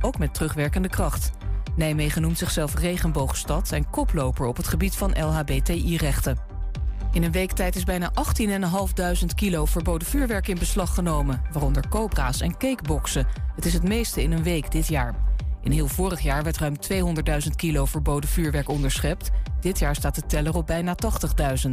ook met terugwerkende kracht. Nijmegen noemt zichzelf regenboogstad en koploper op het gebied van LHBTI-rechten. In een week tijd is bijna 18.500 kilo verboden vuurwerk in beslag genomen, waaronder cobra's en cakeboxen. Het is het meeste in een week dit jaar. In heel vorig jaar werd ruim 200.000 kilo verboden vuurwerk onderschept. Dit jaar staat de teller op bijna 80.000.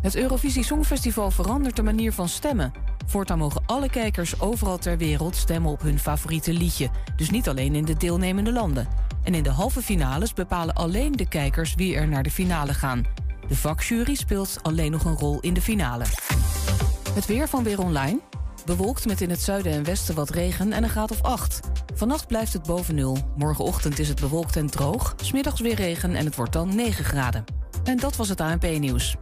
Het Eurovisie Songfestival verandert de manier van stemmen. Voortaan mogen alle kijkers overal ter wereld stemmen op hun favoriete liedje. Dus niet alleen in de deelnemende landen. En in de halve finales bepalen alleen de kijkers wie er naar de finale gaan. De vakjury speelt alleen nog een rol in de finale. Het weer van Weer Online. Bewolkt met in het zuiden en westen wat regen en een graad of 8. Vannacht blijft het boven nul. Morgenochtend is het bewolkt en droog. Smiddags weer regen en het wordt dan 9 graden. En dat was het ANP-nieuws.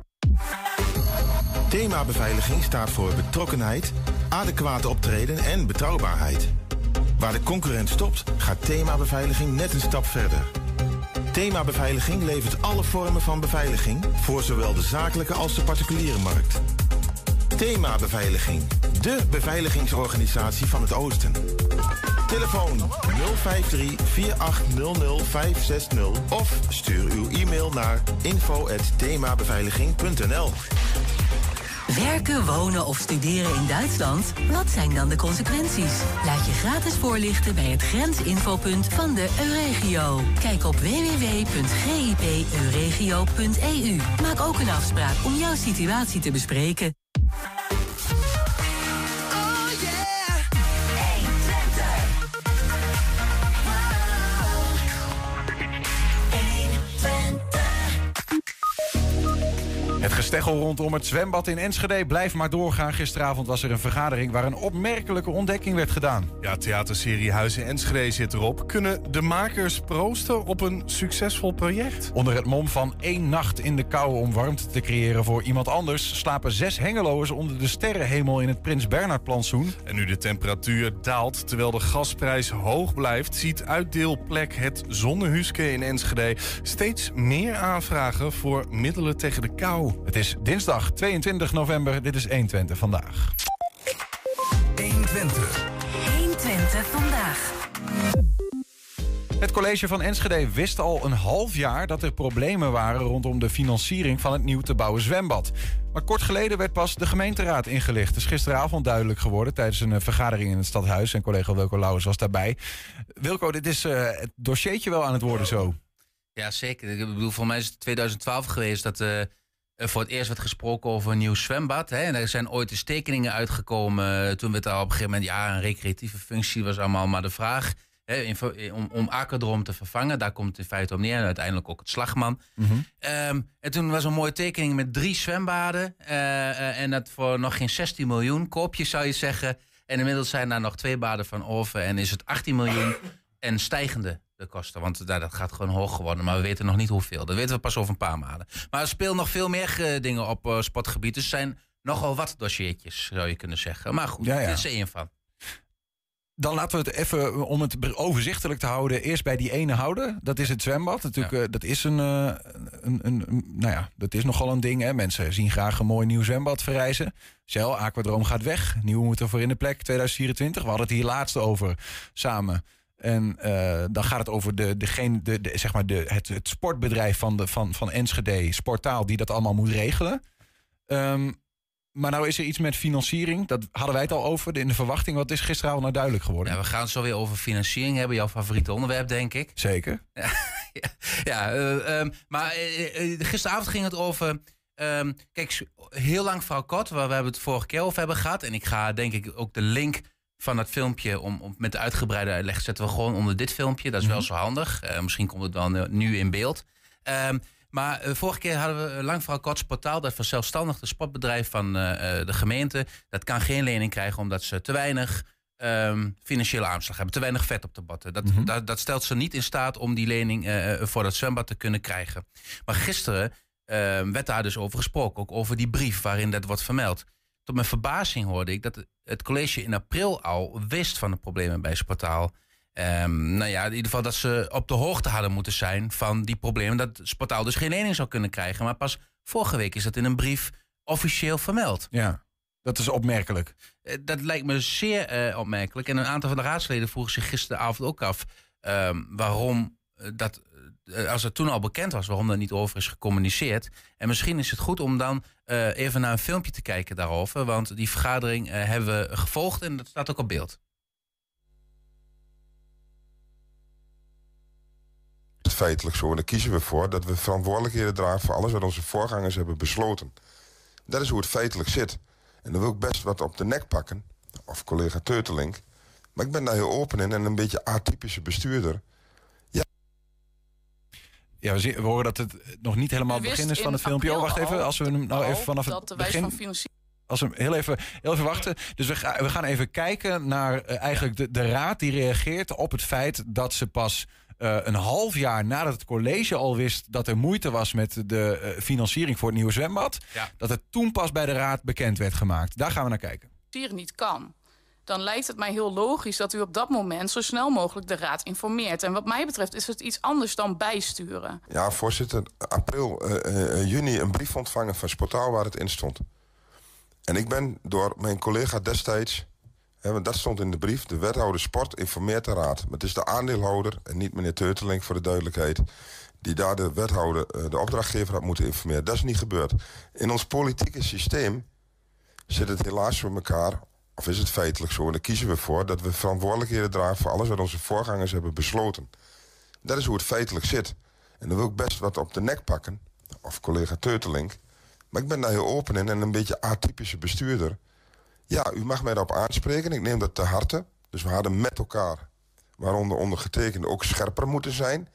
Thema beveiliging staat voor betrokkenheid, adequate optreden en betrouwbaarheid. Waar de concurrent stopt, gaat thema beveiliging net een stap verder. Thema Beveiliging levert alle vormen van beveiliging voor zowel de zakelijke als de particuliere markt. Thema Beveiliging, de beveiligingsorganisatie van het Oosten. Telefoon 053-4800-560 of stuur uw e-mail naar info.themabeveiliging.nl. Werken, wonen of studeren in Duitsland? Wat zijn dan de consequenties? Laat je gratis voorlichten bij het grensinfopunt van de Euregio. Kijk op www.gipeuregio.eu. Maak ook een afspraak om jouw situatie te bespreken. Gesteggel rondom het zwembad in Enschede blijft maar doorgaan. Gisteravond was er een vergadering waar een opmerkelijke ontdekking werd gedaan. Ja, theaterserie Huizen Enschede zit erop. Kunnen de makers proosten op een succesvol project? Onder het mom van één nacht in de kou om warmte te creëren voor iemand anders... slapen zes hengeloers onder de sterrenhemel in het Prins Bernhard plantsoen. En nu de temperatuur daalt terwijl de gasprijs hoog blijft... ziet uitdeelplek het Zonnehuske in Enschede steeds meer aanvragen voor middelen tegen de kou. Het is dinsdag 22 november. Dit is 120 vandaag. 120. 120 vandaag. Het college van Enschede wist al een half jaar dat er problemen waren rondom de financiering van het nieuw te bouwen zwembad. Maar kort geleden werd pas de gemeenteraad ingelicht. Het is gisteravond duidelijk geworden tijdens een eh, vergadering in het stadhuis. En collega Wilco Lauwers was daarbij. Wilco, dit is uh, het dossiertje wel aan het worden zo. Ja, zeker. Ik bedoel, voor mij is het 2012 geweest dat... Uh voor het eerst werd gesproken over een nieuw zwembad. Hè. En er zijn ooit eens tekeningen uitgekomen. Toen werd er op een gegeven moment, ja, een recreatieve functie was allemaal maar de vraag. Hè, om, om Akerdrom te vervangen. Daar komt het in feite om neer. En uiteindelijk ook het slagman. Mhm. Um, en toen was er een mooie tekening met drie zwembaden. Uh, uh, en dat voor nog geen 16 miljoen. Koopjes zou je zeggen. En inmiddels zijn daar nog twee baden van over. En is het 18 miljoen en stijgende de kosten. Want dat gaat gewoon hoog geworden. Maar we weten nog niet hoeveel. Dat weten we pas over een paar maanden. Maar er spelen nog veel meer uh, dingen op uh, sportgebied. Dus er zijn nogal wat dossiertjes, zou je kunnen zeggen. Maar goed, ja, ja. dit is er één van. Dan laten we het even, om het overzichtelijk te houden, eerst bij die ene houden. Dat is het zwembad. Natuurlijk, ja. uh, dat is een, uh, een, een, nou ja, dat is nogal een ding. Hè. Mensen zien graag een mooi nieuw zwembad verrijzen. Shell, Aquadroom gaat weg. Nieuw moet er voor in de plek 2024. We hadden het hier laatst over samen. En uh, dan gaat het over de, degene, de, de, zeg maar de, het, het sportbedrijf van, de, van, van Enschede, Sportaal, die dat allemaal moet regelen. Um, maar nou is er iets met financiering. Dat hadden wij het al over in de verwachting. Wat is gisteravond nou duidelijk geworden? Ja, we gaan het zo weer over financiering hebben. Jouw favoriete onderwerp, denk ik. Zeker. Ja, ja uh, um, maar uh, gisteravond ging het over... Um, kijk, heel lang verhaal kort, waar we het vorige keer over hebben gehad. En ik ga denk ik ook de link van het filmpje, om, om, met de uitgebreide uitleg, zetten we gewoon onder dit filmpje. Dat is wel zo handig. Uh, misschien komt het dan nu in beeld. Um, maar uh, vorige keer hadden we lang vooral kort portaal. Dat was zelfstandig de sportbedrijf van de gemeente. Dat kan geen lening krijgen omdat ze te weinig um, financiële aanslag hebben. Te weinig vet op de botten. Dat, mm -hmm. dat, dat, stelt ze niet in staat om die lening voor dat zwembad te kunnen krijgen. Maar gisteren werd daar dus over gesproken. Ook over die brief waarin dat wordt vermeld. Tot mijn verbazing hoorde ik dat het college in april al wist van de problemen bij Sportaal. Um, nou ja, in ieder geval dat ze op de hoogte hadden moeten zijn van die problemen. Dat Sportaal dus geen lening zou kunnen krijgen. Maar pas vorige week is dat in een brief officieel vermeld. Ja. Dat is opmerkelijk. Eh, dat lijkt me zeer eh, opmerkelijk. En een aantal van de raadsleden vroegen zich gisteravond ook af ehm, waarom eh, dat, als het toen al bekend was, waarom daar niet over is gecommuniceerd. En misschien is het goed om dan eh, even naar een filmpje te kijken daarover. Want die vergadering eh, hebben we gevolgd en dat staat ook op beeld. het feitelijk zo. En daar kiezen we voor dat we verantwoordelijkheden dragen voor alles wat onze voorgangers hebben besloten. Dat is hoe het feitelijk zit. En dan wil ik best wat op de nek pakken, of collega Teutelink. Maar ik ben daar heel open in en een beetje atypische bestuurder. Ja, we, zien- we horen dat het nog niet helemaal het begin is van het filmpje. Oh, wacht even. al Als we hem nou even vanaf het begin... Als we hem heel even, heel even wachten. Dus we, ga- we gaan even kijken naar eh, eigenlijk de, de raad die reageert op het feit dat ze pas eh, een half jaar nadat het college al wist dat er moeite was met de eh, financiering voor het nieuwe zwembad, Ja. dat het toen pas bij de raad bekend werd gemaakt. Daar gaan we naar kijken. niet kan. Dan lijkt het mij heel logisch dat u op dat moment zo snel mogelijk de raad informeert. En wat mij betreft is het iets anders dan bijsturen. Ja, voorzitter, april, eh, eh, juni een brief ontvangen van Sportaal waar het in stond. En ik ben door mijn collega destijds, hè, want dat stond in de brief, de wethouder sport informeert de raad. Maar het is de aandeelhouder en niet meneer Teuteling voor de duidelijkheid, die daar de wethouder, eh, de opdrachtgever had moeten informeren. Dat is niet gebeurd. In ons politieke systeem zit het helaas voor elkaar, of is het feitelijk zo, en daar kiezen we voor dat we verantwoordelijkheden dragen voor alles wat onze voorgangers hebben besloten. Dat is hoe het feitelijk zit. En dan wil ik best wat op de nek pakken, of collega Teutelink. Maar ik ben daar heel open in en een beetje atypische bestuurder. Ja, u mag mij daarop aanspreken. Ik neem dat te harte. Dus we hadden met elkaar, waaronder ondergetekende, ook scherper moeten zijn.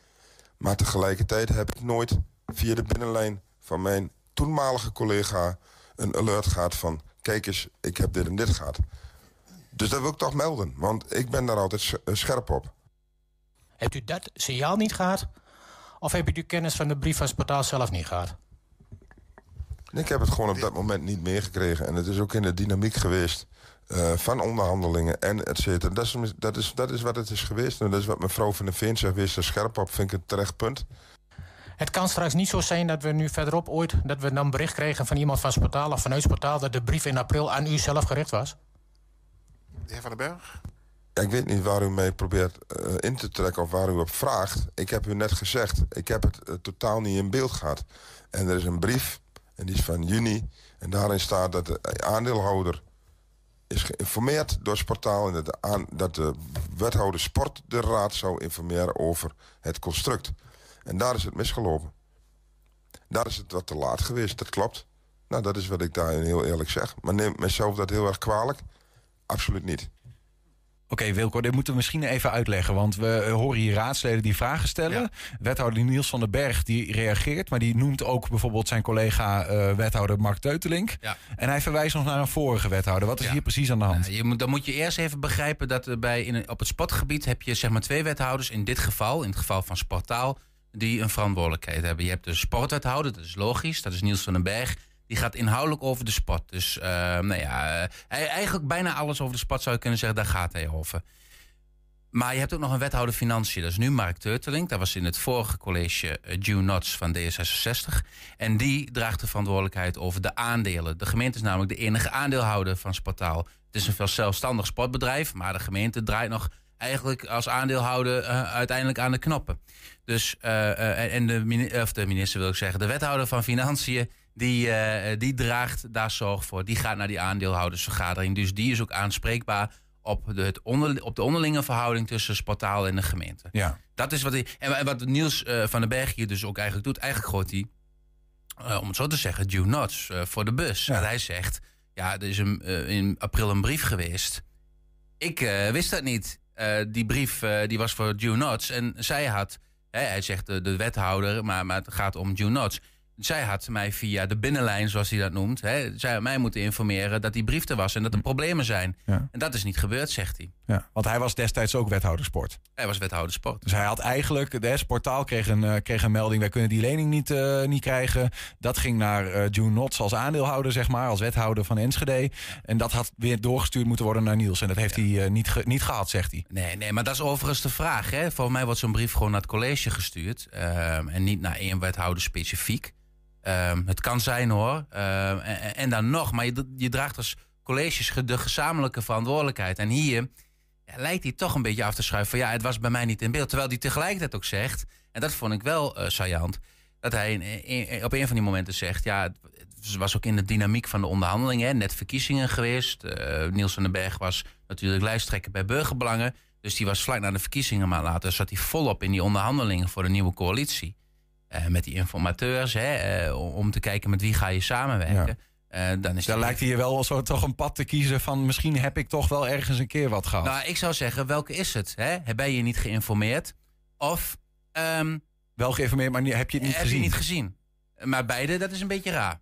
Maar tegelijkertijd heb ik nooit via de binnenlijn van mijn toenmalige collega een alert gehad van... kijk eens, ik heb dit en dit gehad. Dus dat wil ik toch melden, want ik ben daar altijd eh, scherp op. Hebt u dat signaal niet gehad? Of hebt u kennis van de brief van het portaal zelf niet gehad? Ik heb het gewoon op dat moment niet meegekregen. En het is ook in de dynamiek geweest eh, van onderhandelingen en et cetera. Dat is, dat, is, dat is wat het is geweest. En dat is wat mevrouw van der Veen zegt, wees er scherp op. Vind ik een terecht punt. Het kan straks niet zo zijn dat we nu verderop ooit... dat we dan bericht kregen van iemand van het portaal of vanuit het portaal... dat de brief in april aan u zelf gericht was? De heer Van den Berg? Ja, ik weet niet waar u mee probeert eh, in te trekken of waar u op vraagt. Ik heb u net gezegd, ik heb het eh, totaal niet in beeld gehad. En er is een brief, en die is van juni. En daarin staat dat de aandeelhouder is geïnformeerd door het portaal... en dat de, aan, dat de wethouder sport de raad zou informeren over het construct. En daar is het misgelopen. Daar is het wat te laat geweest, dat klopt. Nou, dat is wat ik daarin heel eerlijk zeg. Maar neem mezelf dat heel erg kwalijk? Absoluut niet. Oké, Wilco, dit moeten we misschien even uitleggen. Want we eh, horen hier raadsleden die vragen stellen. Wethouder Niels van den Berg die reageert. Maar die noemt ook bijvoorbeeld zijn collega eh, wethouder Mark Teutelink. Ja. En hij verwijst nog naar een vorige wethouder. Wat is Ja. hier precies aan de hand? Ja, je moet, dan moet je eerst even begrijpen dat er bij in, op het sportgebied heb je zeg maar twee wethouders. In dit geval, in het geval van Sportaal, die een verantwoordelijkheid hebben. Je hebt de sportwethouder, dat is logisch, dat is Niels van den Berg. Die gaat inhoudelijk over de sport. Dus eh, nou ja, eh, eigenlijk bijna alles over de sport zou je kunnen zeggen, daar gaat hij over. Maar je hebt ook nog een wethouder financiën. Dat is nu Mark Teuteling. Dat was in het vorige college uh, June Notts van D66. En die draagt de verantwoordelijkheid over de aandelen. De gemeente is namelijk de enige aandeelhouder van Sportaal. Het is een veel zelfstandig sportbedrijf. Maar de gemeente draait nog eigenlijk als aandeelhouder uh, uiteindelijk aan de knoppen. Dus, uh, en de, mini of de minister wil ik zeggen, de wethouder van Financiën... Die, die draagt daar zorg voor. Die gaat naar die aandeelhoudersvergadering. Dus die is ook aanspreekbaar op de, het onder, op de onderlinge verhouding tussen Sportaal en de gemeente. Ja. Dat is wat hij. En wat Niels van den Berg hier dus ook eigenlijk doet. Eigenlijk gooit hij, om het zo te zeggen, due nuts uh, voor de bus. Ja. hij zegt: Ja, er is een, in april een brief geweest. Ik wist dat niet. Die brief die was voor due nuts. En zij had, hè, hij zegt de, de wethouder, maar, maar het gaat om due nuts zij had mij via de binnenlijn, zoals hij dat noemt, hè, zij had mij moeten informeren dat die brief er was en dat er problemen zijn. Ja. En dat is niet gebeurd, zegt hij. Ja, want hij was destijds ook wethouder sport. Hij was wethouder sport. Dus hij had eigenlijk, de sportaal kreeg een, uh, kreeg een melding, wij kunnen die lening niet, uh, niet krijgen. Dat ging naar uh, June Nots als aandeelhouder, zeg maar, als wethouder van Enschede. En dat had weer doorgestuurd moeten worden naar Niels. En dat heeft ja. hij niet, ge, niet gehad, zegt hij. Nee, nee, maar dat is overigens de vraag. Hè? Volgens mij wordt zo'n brief gewoon naar het college gestuurd. en niet naar één wethouder specifiek. Um, het kan zijn hoor. Um, en, dan nog, maar je, je draagt als colleges de gezamenlijke verantwoordelijkheid. En hier ja, lijkt hij toch een beetje af te schuiven van ja, het was bij mij niet in beeld. Terwijl hij tegelijkertijd ook zegt, en dat vond ik wel uh, dat hij op een van die momenten zegt, ja, het was ook in de dynamiek van de onderhandelingen, net verkiezingen geweest. Uh, Niels van den Berg was natuurlijk lijsttrekker bij Burgerbelangen. Dus die was vlak na de verkiezingen, maar later zat hij volop in die onderhandelingen voor de nieuwe coalitie. Uh, met die informateurs, hè, uh, om te kijken met wie ga je samenwerken. Ja. Uh, dan is Daar lijkt hij wel een soort, toch een pad te kiezen van misschien heb ik toch wel ergens een keer wat gehad. Nou, ik zou zeggen, welke is het? Hè? Ben je niet geïnformeerd? Of... Um, wel geïnformeerd, maar heb je het niet heb gezien? Heb je niet gezien. Maar beide, dat is een beetje raar.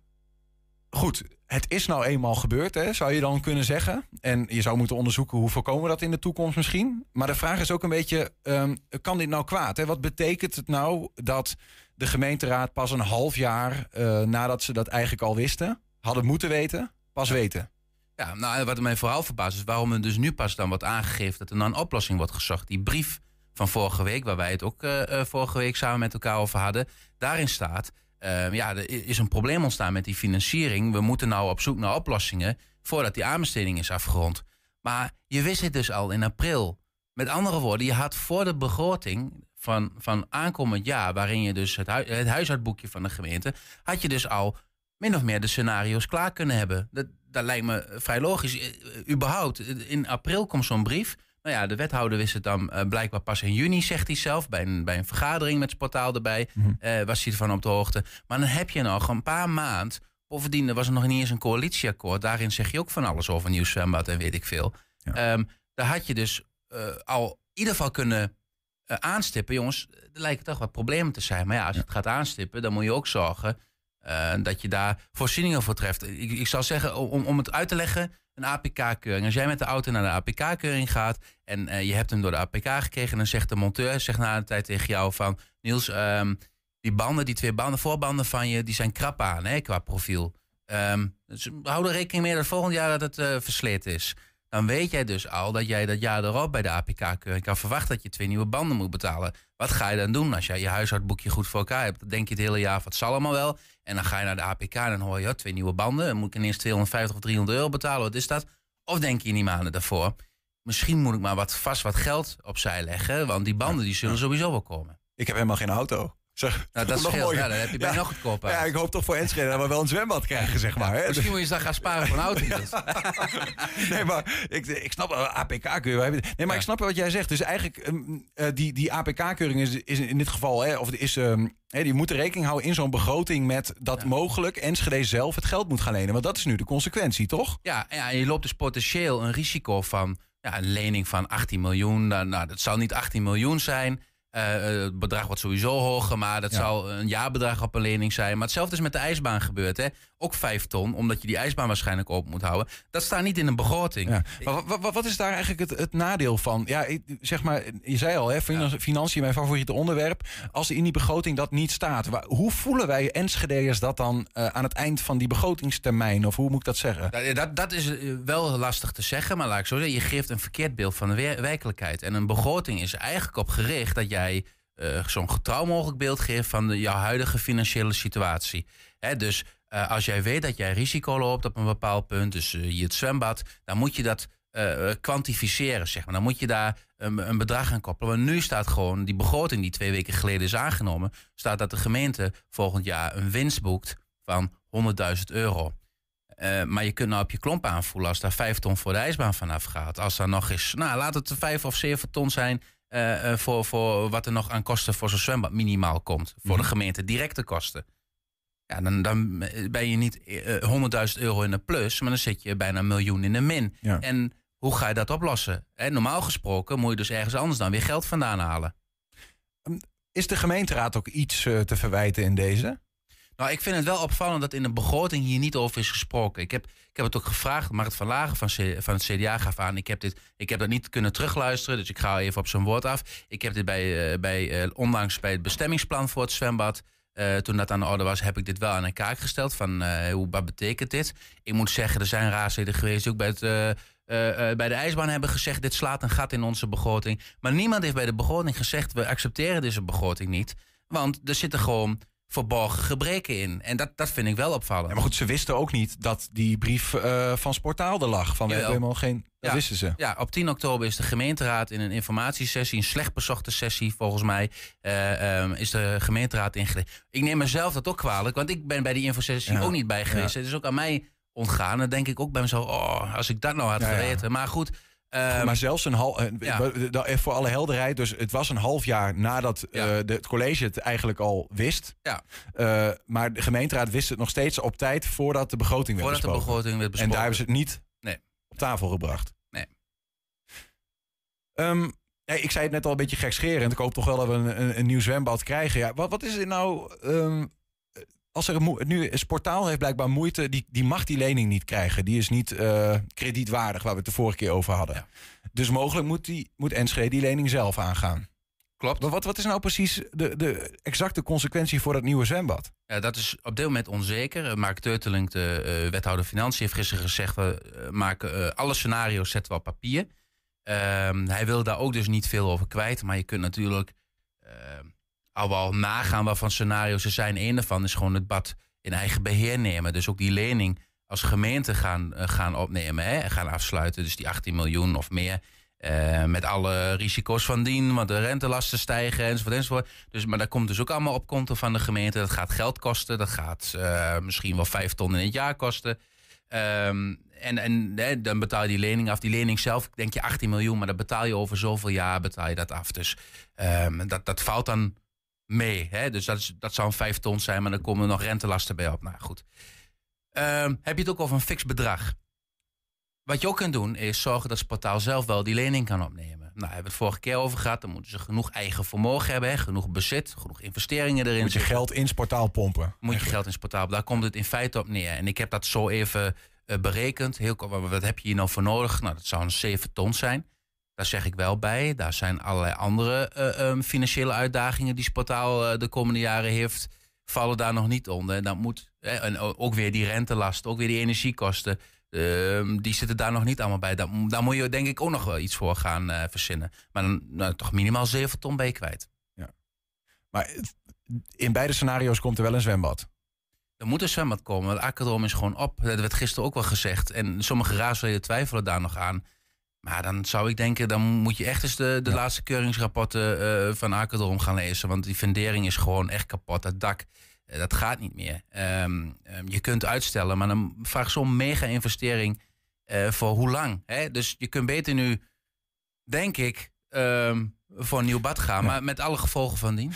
Goed, het is nou eenmaal gebeurd, hè, zou je dan kunnen zeggen. En je zou moeten onderzoeken hoe voorkomen we dat in de toekomst misschien. Maar de vraag is ook een beetje, um, kan dit nou kwaad? Hè? Wat betekent het nou dat de gemeenteraad pas een half jaar uh, nadat ze dat eigenlijk al wisten, hadden moeten weten, pas weten? Ja, nou, wat mij vooral verbaast is waarom er dus nu pas dan wordt aangegeven dat er naar een oplossing wordt gezocht. Die brief van vorige week, waar wij het ook uh, uh, vorige week samen met elkaar over hadden, daarin staat uh, ja, er is een probleem ontstaan met die financiering. We moeten nou op zoek naar oplossingen voordat die aanbesteding is afgerond. Maar je wist het dus al in april. Met andere woorden, je had voor de begroting van, van aankomend jaar, waarin je dus het, hu het huishoudboekje van de gemeente, had je dus al min of meer de scenario's klaar kunnen hebben. Dat, dat lijkt me vrij logisch. Überhaupt, in april komt zo'n brief. Nou ja, de wethouder wist het dan uh, blijkbaar pas in juni, zegt hij zelf. Bij een, bij een vergadering met Sportaal erbij mm -hmm. uh, was hij ervan op de hoogte. Maar dan heb je nog een paar maanden. Bovendien er was er nog niet eens een coalitieakkoord. Daarin zeg je ook van alles over nieuw zwembad en weet ik veel. Ja. Um, daar had je dus al in ieder geval kunnen aanstippen. Jongens, er lijken toch wat problemen te zijn. Maar ja, als je het gaat aanstippen, dan moet je ook zorgen... dat je daar voorzieningen voor treft. Ik, ik zou zeggen, om, om het uit te leggen een APK-keuring. Als jij met de auto naar de APK-keuring gaat en uh, je hebt hem door de APK gekregen, dan zegt de monteur zegt na een tijd tegen jou van Niels, um, die banden, die twee banden, voorbanden van je, die zijn krap aan hè, qua profiel. Um, dus hou er rekening mee dat volgend jaar dat het uh, versleten is. Dan weet jij dus al dat jij dat jaar erop bij de APK-keuring kan verwachten dat je twee nieuwe banden moet betalen. Wat ga je dan doen als jij je huishoudboekje goed voor elkaar hebt? Dan denk je het hele jaar van het zal allemaal wel. En dan ga je naar de APK en dan hoor je, ja, twee nieuwe banden. Dan moet ik ineens 250 of 300 euro betalen. Wat is dat? Of denk je niet maanden daarvoor? Misschien moet ik maar wat, vast wat geld opzij leggen. Want die banden die zullen sowieso wel komen. Ik heb helemaal geen auto. Zeg, nou, dat scheelt. Ja, dan heb je bij ja. nog goedkoper. Ja, ik hoop toch voor Enschede dat we wel een zwembad krijgen, zeg maar. Hè? Misschien moet je dan gaan sparen voor een auto. nee, maar ik, ik snap APK-keuring. Nee, maar ik snap wat jij zegt. Dus eigenlijk, um, uh, die, die APK-keuring is, is in dit geval, hè, of is, um, hè, die moet rekening houden in zo'n begroting met dat ja. mogelijk Enschede zelf het geld moet gaan lenen. Want dat is nu de consequentie, toch? Ja, ja en je loopt dus potentieel een risico van ja, een lening van 18 miljoen. Nou, nou, dat zal niet 18 miljoen zijn. Uh, het bedrag wordt sowieso hoger, maar dat ja. zal een jaarbedrag op een lening zijn. Maar hetzelfde is met de ijsbaan gebeurd. Hè? Ook vijf ton, omdat je die ijsbaan waarschijnlijk op moet houden. Dat staat niet in een begroting. Ja. Maar wat, wat, is daar eigenlijk het, het, nadeel van? Ja, zeg maar, je zei al, hè, financiën mijn favoriete onderwerp. Als in die begroting dat niet staat, hoe voelen wij Enschede'ers dat dan uh, aan het eind van die begrotingstermijn? Of hoe moet ik dat zeggen? Dat, dat, dat is wel lastig te zeggen, maar laat ik zo zeggen, je geeft een verkeerd beeld van de werkelijkheid. En een begroting is eigenlijk op gericht dat jij uh, zo'n getrouw mogelijk beeld geeft van de, jouw huidige financiële situatie. Hè, dus uh, als jij weet dat jij risico loopt op een bepaald punt, dus uh, je het zwembad, dan moet je dat kwantificeren, zeg maar. Dan moet je daar een, een, bedrag aan koppelen. Maar nu staat gewoon, die begroting die twee weken geleden is aangenomen, staat dat de gemeente volgend jaar een winst boekt van 100.000 euro. Maar je kunt nou op je klomp aanvoelen als daar vijf ton voor de ijsbaan vanaf gaat. Als daar nog eens, nou laat het vijf of zeven ton zijn uh, voor, voor wat er nog aan kosten voor zo'n zwembad minimaal komt. Voor de gemeente directe kosten. Ja, dan, dan ben je niet uh, 100.000 euro in de plus, maar dan zit je bijna een miljoen in de min. Ja. En hoe ga je dat oplossen? Normaal gesproken moet je dus ergens anders dan weer geld vandaan halen. Is de gemeenteraad ook iets uh, te verwijten in deze? Nou, ik vind het wel opvallend dat in de begroting hier niet over is gesproken. Ik heb, ik heb het ook gevraagd, maar het verlagen van, C, van het CDA gaf aan. Ik heb, dit, ik heb dat niet kunnen terugluisteren, dus ik ga even op zijn woord af. Ik heb dit bij, uh, bij, uh, onlangs bij het bestemmingsplan voor het zwembad. Uh, toen dat aan de orde was, heb ik dit wel aan een kaak gesteld. Van hoe, wat betekent dit? Ik moet zeggen, er zijn raadsleden geweest die ook bij het. Bij de ijsbaan hebben gezegd: dit slaat een gat in onze begroting. Maar niemand heeft bij de begroting gezegd: we accepteren deze begroting niet. Want er zitten gewoon verborgen gebreken in. En dat, dat vind ik wel opvallend. Ja, maar goed, ze wisten ook niet dat die brief uh, van Sportaal er lag. Van we hebben helemaal geen. Dat wisten ze. Ja, op 10 oktober is de gemeenteraad in een informatiesessie, een slecht bezochte sessie volgens mij, uh, um, is de gemeenteraad ingediend. Ik neem mezelf dat ook kwalijk, want ik ben bij die infosessie ja. ook niet bij geweest. Het is ook aan mij ontgaan. Dan denk ik ook bij mezelf, oh, als ik dat nou had geweten. Maar goed, Um, maar zelfs een half. Ja. Voor alle helderheid, dus het was een half jaar nadat ja. uh, de, het college het eigenlijk al wist. Ja. Uh, maar de gemeenteraad wist het nog steeds op tijd voordat de begroting werd voordat besproken. de begroting werd besproken. En daar hebben ze het niet nee. op tafel gebracht. Nee. Um, ja, ik zei het net al een beetje gekscherend. Ik hoop toch wel dat we een, een, een nieuw zwembad krijgen. Ja, wat, wat is er nou. Um, als er nu is portaal heeft blijkbaar moeite, die, die mag die lening niet krijgen. Die is niet uh, kredietwaardig, waar we het de vorige keer over hadden. Ja. Dus mogelijk moet, die, moet Enschede die lening zelf aangaan. Klopt. Maar wat, wat is nou precies de, de exacte consequentie voor dat nieuwe zwembad? Ja, dat is op dit moment onzeker. Mark Teuteling, de uh, wethouder Financiën, heeft gisteren gezegd... we maken alle scenario's zetten we op papier. Ehm, hij wil daar ook dus niet veel over kwijt. Maar je kunt natuurlijk ehm, al wel nagaan waarvan scenario's er zijn. Een daarvan is gewoon het bad in eigen beheer nemen. Dus ook die lening als gemeente gaan, uh, gaan opnemen hè, gaan afsluiten. Dus die 18 miljoen of meer. Uh, met alle risico's van dien, want de rentelasten stijgen enzovoort, enzovoort. Dus, maar dat komt dus ook allemaal op konto van de gemeente. Dat gaat geld kosten. Dat gaat uh, misschien wel vijf ton in het jaar kosten. Um, en en hè, dan betaal je die lening af. Die lening zelf, denk je 18 miljoen, maar dat betaal je over zoveel jaar betaal je dat af. Dus um, dat, dat valt dan mee. Hè? Dus dat, is, dat zou een vijf ton zijn, maar dan komen er nog rentelasten bij op. Nou goed. Um, heb je het ook over een fix bedrag? Wat je ook kunt doen, is zorgen dat het portaal zelf wel die lening kan opnemen. Nou, daar hebben we het vorige keer over gehad. Dan moeten ze genoeg eigen vermogen hebben, hè? genoeg bezit, genoeg investeringen erin. Moet je geld in het portaal pompen. Moet je geld in het portaal. Daar komt het in feite op neer. En ik heb dat zo even uh, berekend. Heel, wat heb je hier nou voor nodig? Nou, dat zou een 7 ton zijn. Daar zeg ik wel bij. Daar zijn allerlei andere uh, um, financiële uitdagingen die Sportaal uh, de komende jaren heeft. Vallen daar nog niet onder. En, dat moet, eh, en ook weer die rentelast, ook weer die energiekosten. Uh, die zitten daar nog niet allemaal bij. Daar, daar, moet je denk ik ook nog wel iets voor gaan uh, verzinnen. Maar dan nou, toch minimaal 7 ton ben je kwijt. Ja. Maar in beide scenario's komt er wel een zwembad. Er moet een zwembad komen. Het akkerdroom is gewoon op. Dat werd gisteren ook wel gezegd. En sommige raadsleden twijfelen daar nog aan. Maar dan zou ik denken, dan moet je echt eens de, de ja. laatste keuringsrapporten uh, van Akkerdom gaan lezen. Want die fundering is gewoon echt kapot. Dat dak, uh, dat gaat niet meer. Um, um, je kunt uitstellen, maar dan vraag zo'n mega investering uh, voor hoe lang. Hè? Dus je kunt beter nu, denk ik, um, voor een nieuw bad gaan. Ja. Maar met alle gevolgen van dien.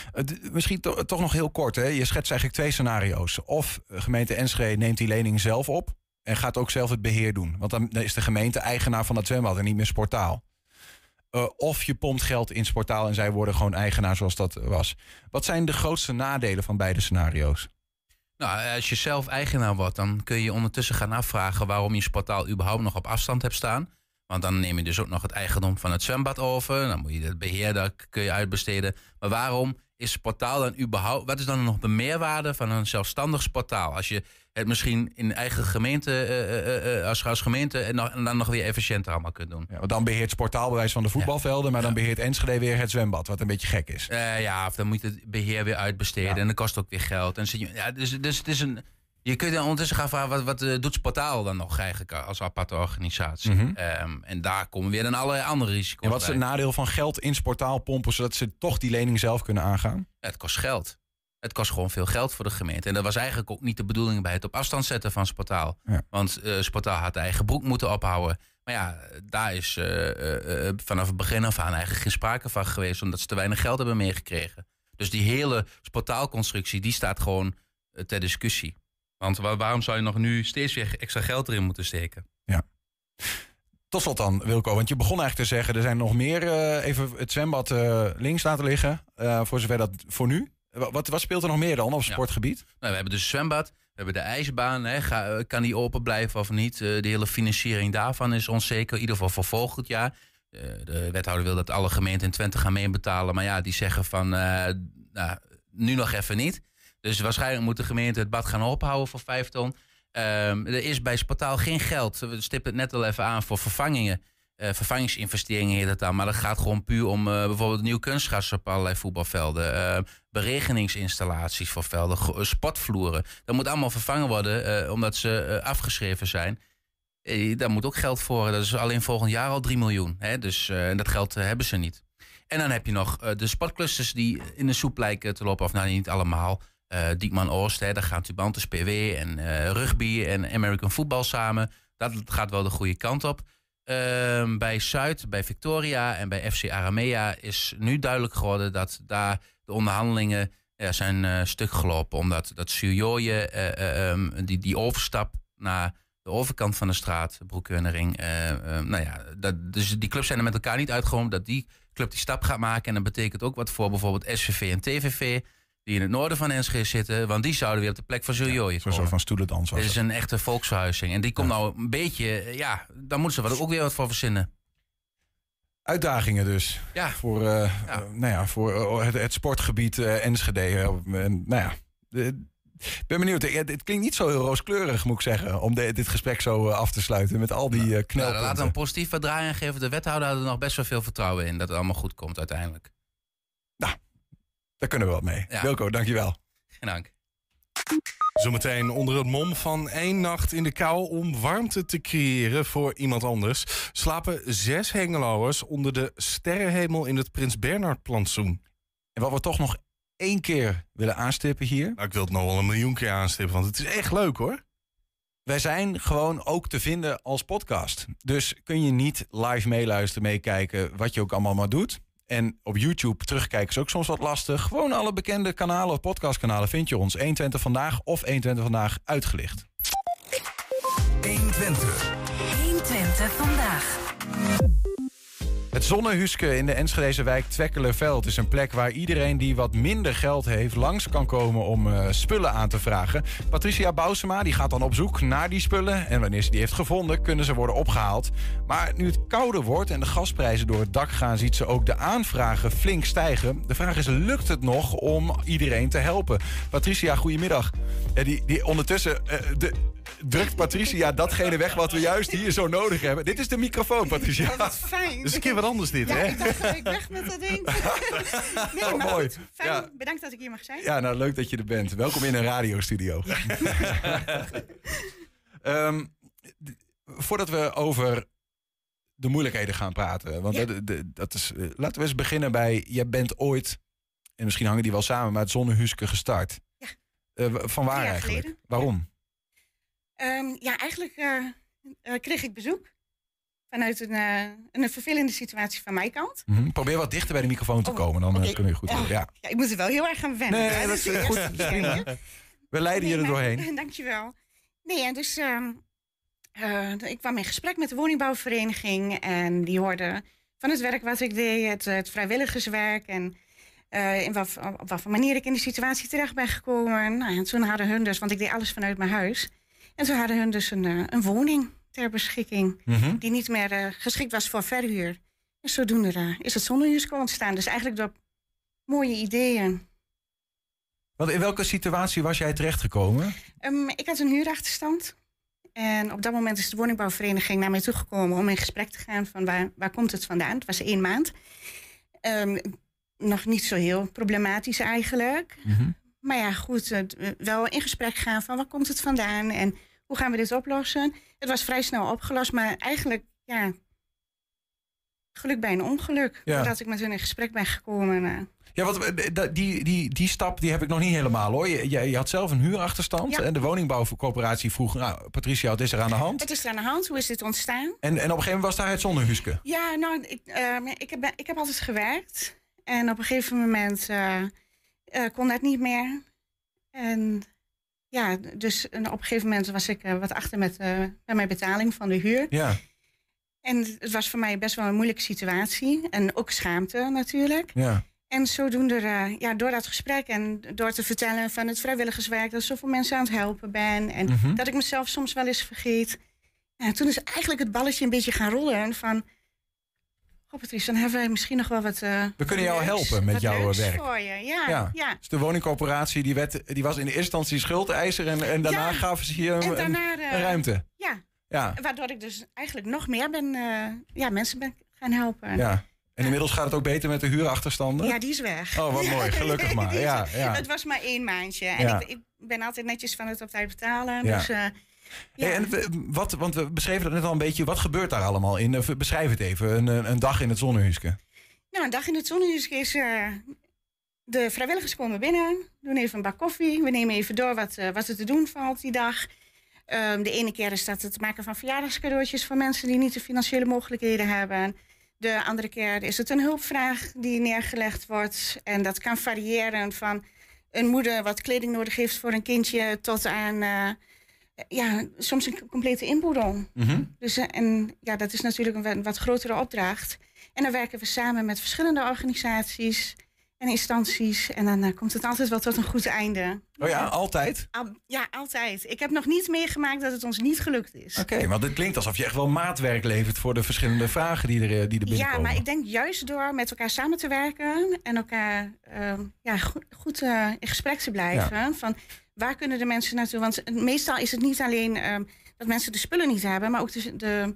misschien to toch nog heel kort. Hè? Je schetst eigenlijk twee scenario's. Of gemeente Enschede neemt die lening zelf op. En gaat ook zelf het beheer doen. Want dan is de gemeente eigenaar van dat zwembad en niet meer Sportaal. Uh, of je pompt geld in Sportaal en zij worden gewoon eigenaar zoals dat was. Wat zijn de grootste nadelen van beide scenario's? Nou, als je zelf eigenaar wordt, dan kun je ondertussen gaan afvragen waarom je Sportaal überhaupt nog op afstand hebt staan. Want dan neem je dus ook nog het eigendom van het zwembad over. Dan moet je het beheer, daar kun je uitbesteden. Maar waarom is Sportaal dan überhaupt... Wat is dan nog de meerwaarde van een zelfstandig Sportaal? Als je het misschien in eigen gemeente, uh, uh, als, als gemeente en, dan nog weer efficiënter allemaal kunt doen. Ja, want dan beheert Sportaal bewijs van de voetbalvelden, maar dan beheert Enschede weer het zwembad, wat een beetje gek is. Ja, of dan moet je het beheer weer uitbesteden en dat kost ook weer geld. En ja, dus, dus het is een... Je kunt dan ondertussen gaan vragen, wat, wat uh, doet Sportaal dan nog eigenlijk als aparte organisatie? Mm -hmm. um, en daar komen weer dan allerlei andere risico's En wat is het nadeel van geld in Sportaal pompen, zodat ze toch die lening zelf kunnen aangaan? Ja, het kost geld. Het kost gewoon veel geld voor de gemeente. En dat was eigenlijk ook niet de bedoeling bij het op afstand zetten van Sportaal. Ja. Want uh, Sportaal had de eigen broek moeten ophouden. Maar ja, daar is uh, uh, vanaf het begin af aan eigenlijk geen sprake van geweest... omdat ze te weinig geld hebben meegekregen. Dus die hele Sportaalconstructie, die staat gewoon ter discussie. Want waar, waarom zou je nog nu steeds weer extra geld erin moeten steken? Ja. Tot slot dan, Wilco. Want je begon eigenlijk te zeggen... er zijn nog meer, even het zwembad links laten liggen... voor zover dat voor nu... Wat, wat, speelt er nog meer dan op sportgebied? Ja. Nou, we hebben dus zwembad, we hebben de ijsbaan. Hè. Ga, kan die open blijven of niet? Uh, de hele financiering daarvan is onzeker. In ieder geval voor volgend jaar. Uh, de wethouder wil dat alle gemeenten in Twente gaan meebetalen. Maar ja, die zeggen van nou, nu nog even niet. Dus waarschijnlijk moet de gemeente het bad gaan ophouden voor vijf ton. Um, er is bij Spataal geen geld. We stippen het net al even aan voor vervangingen. Eh, vervangingsinvesteringen heet het dan. Maar dat gaat gewoon puur om eh, bijvoorbeeld nieuw kunstgras op allerlei voetbalvelden. eh, beregeningsinstallaties voor velden, sportvloeren. Dat moet allemaal vervangen worden omdat ze afgeschreven zijn. Daar moet ook geld voor. Dat is alleen volgend jaar al 3 miljoen. Hè? Dus en dat geld hebben ze niet. En dan heb je nog de sportclusters die in de soep lijken te lopen. Of nou, niet allemaal. Diekman Oost, hè, daar gaan Tubantes PW en rugby en American voetbal samen. Dat gaat wel de goede kant op. Ehm, bij Zuid, bij Victoria en bij FC Aramea is nu duidelijk geworden dat daar de onderhandelingen ja, zijn eh, stuk gelopen. Omdat dat Sujoje, eh, eh, ehm, die, die overstap naar de overkant van de straat, Broekurnering. eh eh, nou ja, dat, dus die clubs zijn er met elkaar niet uitgekomen dat die club die stap gaat maken. En dat betekent ook wat voor bijvoorbeeld SVV en TVV, die in het noorden van Enschede zitten. Want die zouden weer op de plek van Zo'n komen. soort van stoelendans Het is een echte volksverhuizing. En die komt nou een beetje, ja, daar moeten ze wat, ook weer wat voor verzinnen. Uitdagingen dus. Ja. Voor, eh, Ja. eh, nou ja, voor eh, het, het sportgebied Enschede. en, nou ja, ik ben benieuwd. Ja, Het klinkt niet zo heel rooskleurig, moet ik zeggen, om de- dit gesprek zo af te sluiten met al die Nou, knelpunten. laten we een positief wat draaien geven. De wethouder had er nog best wel veel vertrouwen in dat het allemaal goed komt uiteindelijk. Daar kunnen we wat mee. Ja. Wilco, dankjewel. Geen dank. Zometeen onder het mom van één nacht in de kou om warmte te creëren voor iemand anders, slapen zes hengeloers onder de sterrenhemel in het Prins Bernhard plantsoen. En wat we toch nog één keer willen aanstippen hier. Nou, ik wil het nog wel een miljoen keer aanstippen, want het is echt leuk hoor. Wij zijn gewoon ook te vinden als podcast. Dus kun je niet live meeluisteren, meekijken, wat je ook allemaal maar doet. En op YouTube terugkijken is ook soms wat lastig. Gewoon alle bekende kanalen, podcastkanalen vind je ons. 120 vandaag of 120 vandaag uitgelicht. 120. 120 vandaag. Het Zonnehuske in de Enschedeze wijk Twekkelerveld is een plek waar iedereen die wat minder geld heeft langs kan komen om eh, spullen aan te vragen. Patricia Bousema die gaat dan op zoek naar die spullen en wanneer ze die heeft gevonden kunnen ze worden opgehaald. Maar nu het kouder wordt en de gasprijzen door het dak gaan ziet ze ook de aanvragen flink stijgen. De vraag is lukt het nog om iedereen te helpen? Patricia, goedemiddag. Eh, die, die ondertussen eh, de, drukt Patricia datgene weg wat we juist hier zo nodig hebben. Dit is de microfoon, Patricia. Fijn. Dat is een keer wat anders dit, Ja, hè? ik dacht, ik weg met dat ding? nee, Oh, mooi. goed. Fijn, Ja. bedankt dat ik hier mag zijn. Ja, nou leuk dat je er bent. Welkom in een radiostudio. Ehm, voordat we over de moeilijkheden gaan praten. Want Ja. dat, dat- is, eh, laten we eens beginnen bij... Je bent ooit, en misschien hangen die wel samen... maar het Zonnehuske gestart. Ja. Eh, van waar eigenlijk? geleden. Waarom? Ehm, ja, eigenlijk eh, kreeg ik bezoek. Vanuit een, eh, een vervelende situatie van mijn kant. Mhm. Probeer wat dichter bij de microfoon te Oh, komen. Dan eh, kunnen we je goed horen. Ja. Ja, ik moet er wel heel erg gaan wennen. Nee, hè, dat is de goed. Prima. We leiden je er Nee, maar- doorheen. Dankjewel. Nee, en dus ehm, eh, ik kwam in gesprek met de woningbouwvereniging. En die hoorden van het werk wat ik deed, het, het vrijwilligerswerk. En eh, in wat, op wat voor manier ik in die situatie terecht ben gekomen. Nou, en toen hadden hun dus, want ik deed alles vanuit mijn huis. En toen hadden hun dus een, eh, een woning ter beschikking. Mhm. Die niet meer eh, geschikt was voor verhuur. En zodoende eh, is het zonnehuursko ontstaan. Dus eigenlijk door mooie ideeën. Want in welke situatie was jij terechtgekomen? Ehm, ik had een huurachterstand. En op dat moment is de woningbouwvereniging naar mij toegekomen om in gesprek te gaan van waar, waar komt het vandaan. Het was één maand. Ehm, nog niet zo heel problematisch eigenlijk. Mhm. Maar ja, goed, eh, wel in gesprek gaan van waar komt het vandaan en hoe gaan we dit oplossen. Het was vrij snel opgelost, maar eigenlijk, ja, geluk bij een ongeluk. Ja. Doordat ik met hun in gesprek ben gekomen. Ja, want eh, die, die, die stap die heb ik nog niet helemaal hoor. Je, je, je had zelf een huurachterstand. Ja. En de woningbouwcoöperatie vroeg, nou, Patricia, wat is er aan de hand? Het is er aan de hand, hoe is dit ontstaan? En, en op een gegeven moment was daar het zonnehuske. Ja, nou, ik, ehm, ik, heb, ik heb altijd gewerkt. En op een gegeven moment eh, eh, kon dat niet meer. En ja, dus op een gegeven moment was ik eh, wat achter met, eh, met mijn betaling van de huur. Ja, En het was voor mij best wel een moeilijke situatie. En ook schaamte natuurlijk. ja. En zodoende, eh, ja, door dat gesprek en door te vertellen van het vrijwilligerswerk... dat ik zoveel mensen aan het helpen ben. En Mhm. dat ik mezelf soms wel eens vergeet. En toen is eigenlijk het balletje een beetje gaan rollen van... Patrice, dan hebben wij misschien nog wel wat... eh, We kunnen jou leuks- helpen met jouw leuks werk. voor je. Ja, Ja. ja. Dus de woningcoöperatie die, werd, die was in de eerste instantie schuldeiser... en, en daarna Ja. gaven ze je een, En daarna, een, eh, een ruimte. Ja, Ja. Waardoor ik dus eigenlijk nog meer ben, eh, ja, mensen ben gaan helpen. ja. En inmiddels gaat het ook beter met de huurachterstanden? Ja, die is weg. Oh, wat mooi. Gelukkig maar. Ja, ja. Het was maar één maandje. En ik, ik ben altijd netjes van het op tijd betalen. Dus eh, en wat, want we beschreven dat net al een beetje. Wat gebeurt daar allemaal in? Eh, Beschrijf het even. Een, een- een dag in het zonnehuisje. Nou, een dag in het zonnehuis is... eh, de vrijwilligers komen binnen, doen even een bak koffie. We nemen even door wat, eh, wat er te doen valt die dag. Ehm, de ene keer is dat het maken van verjaardagscadeautjes... voor mensen die niet de financiële mogelijkheden hebben. De andere keer is het een hulpvraag die neergelegd wordt. En dat kan variëren van een moeder wat kleding nodig heeft voor een kindje... tot aan eh, ja, soms een complete inboedel. Dus, eh, en ja, dat is natuurlijk een wa- wat grotere opdracht. En dan werken we samen met verschillende organisaties en instanties. En dan eh, komt het altijd wel tot een goed einde. Oh ja, altijd? Al- ja, altijd. Ik heb nog niet meegemaakt dat het ons niet gelukt is. Oké, want het klinkt alsof je echt wel maatwerk levert voor de verschillende vragen die er, eh, die er binnenkomen. Ja, maar ik denk juist door met elkaar samen te werken en elkaar ehm, ja, goed, goed eh, in gesprek te blijven. Van waar kunnen de mensen naartoe? Want meestal is het niet alleen ehm, dat mensen de spullen niet hebben, maar ook de, de,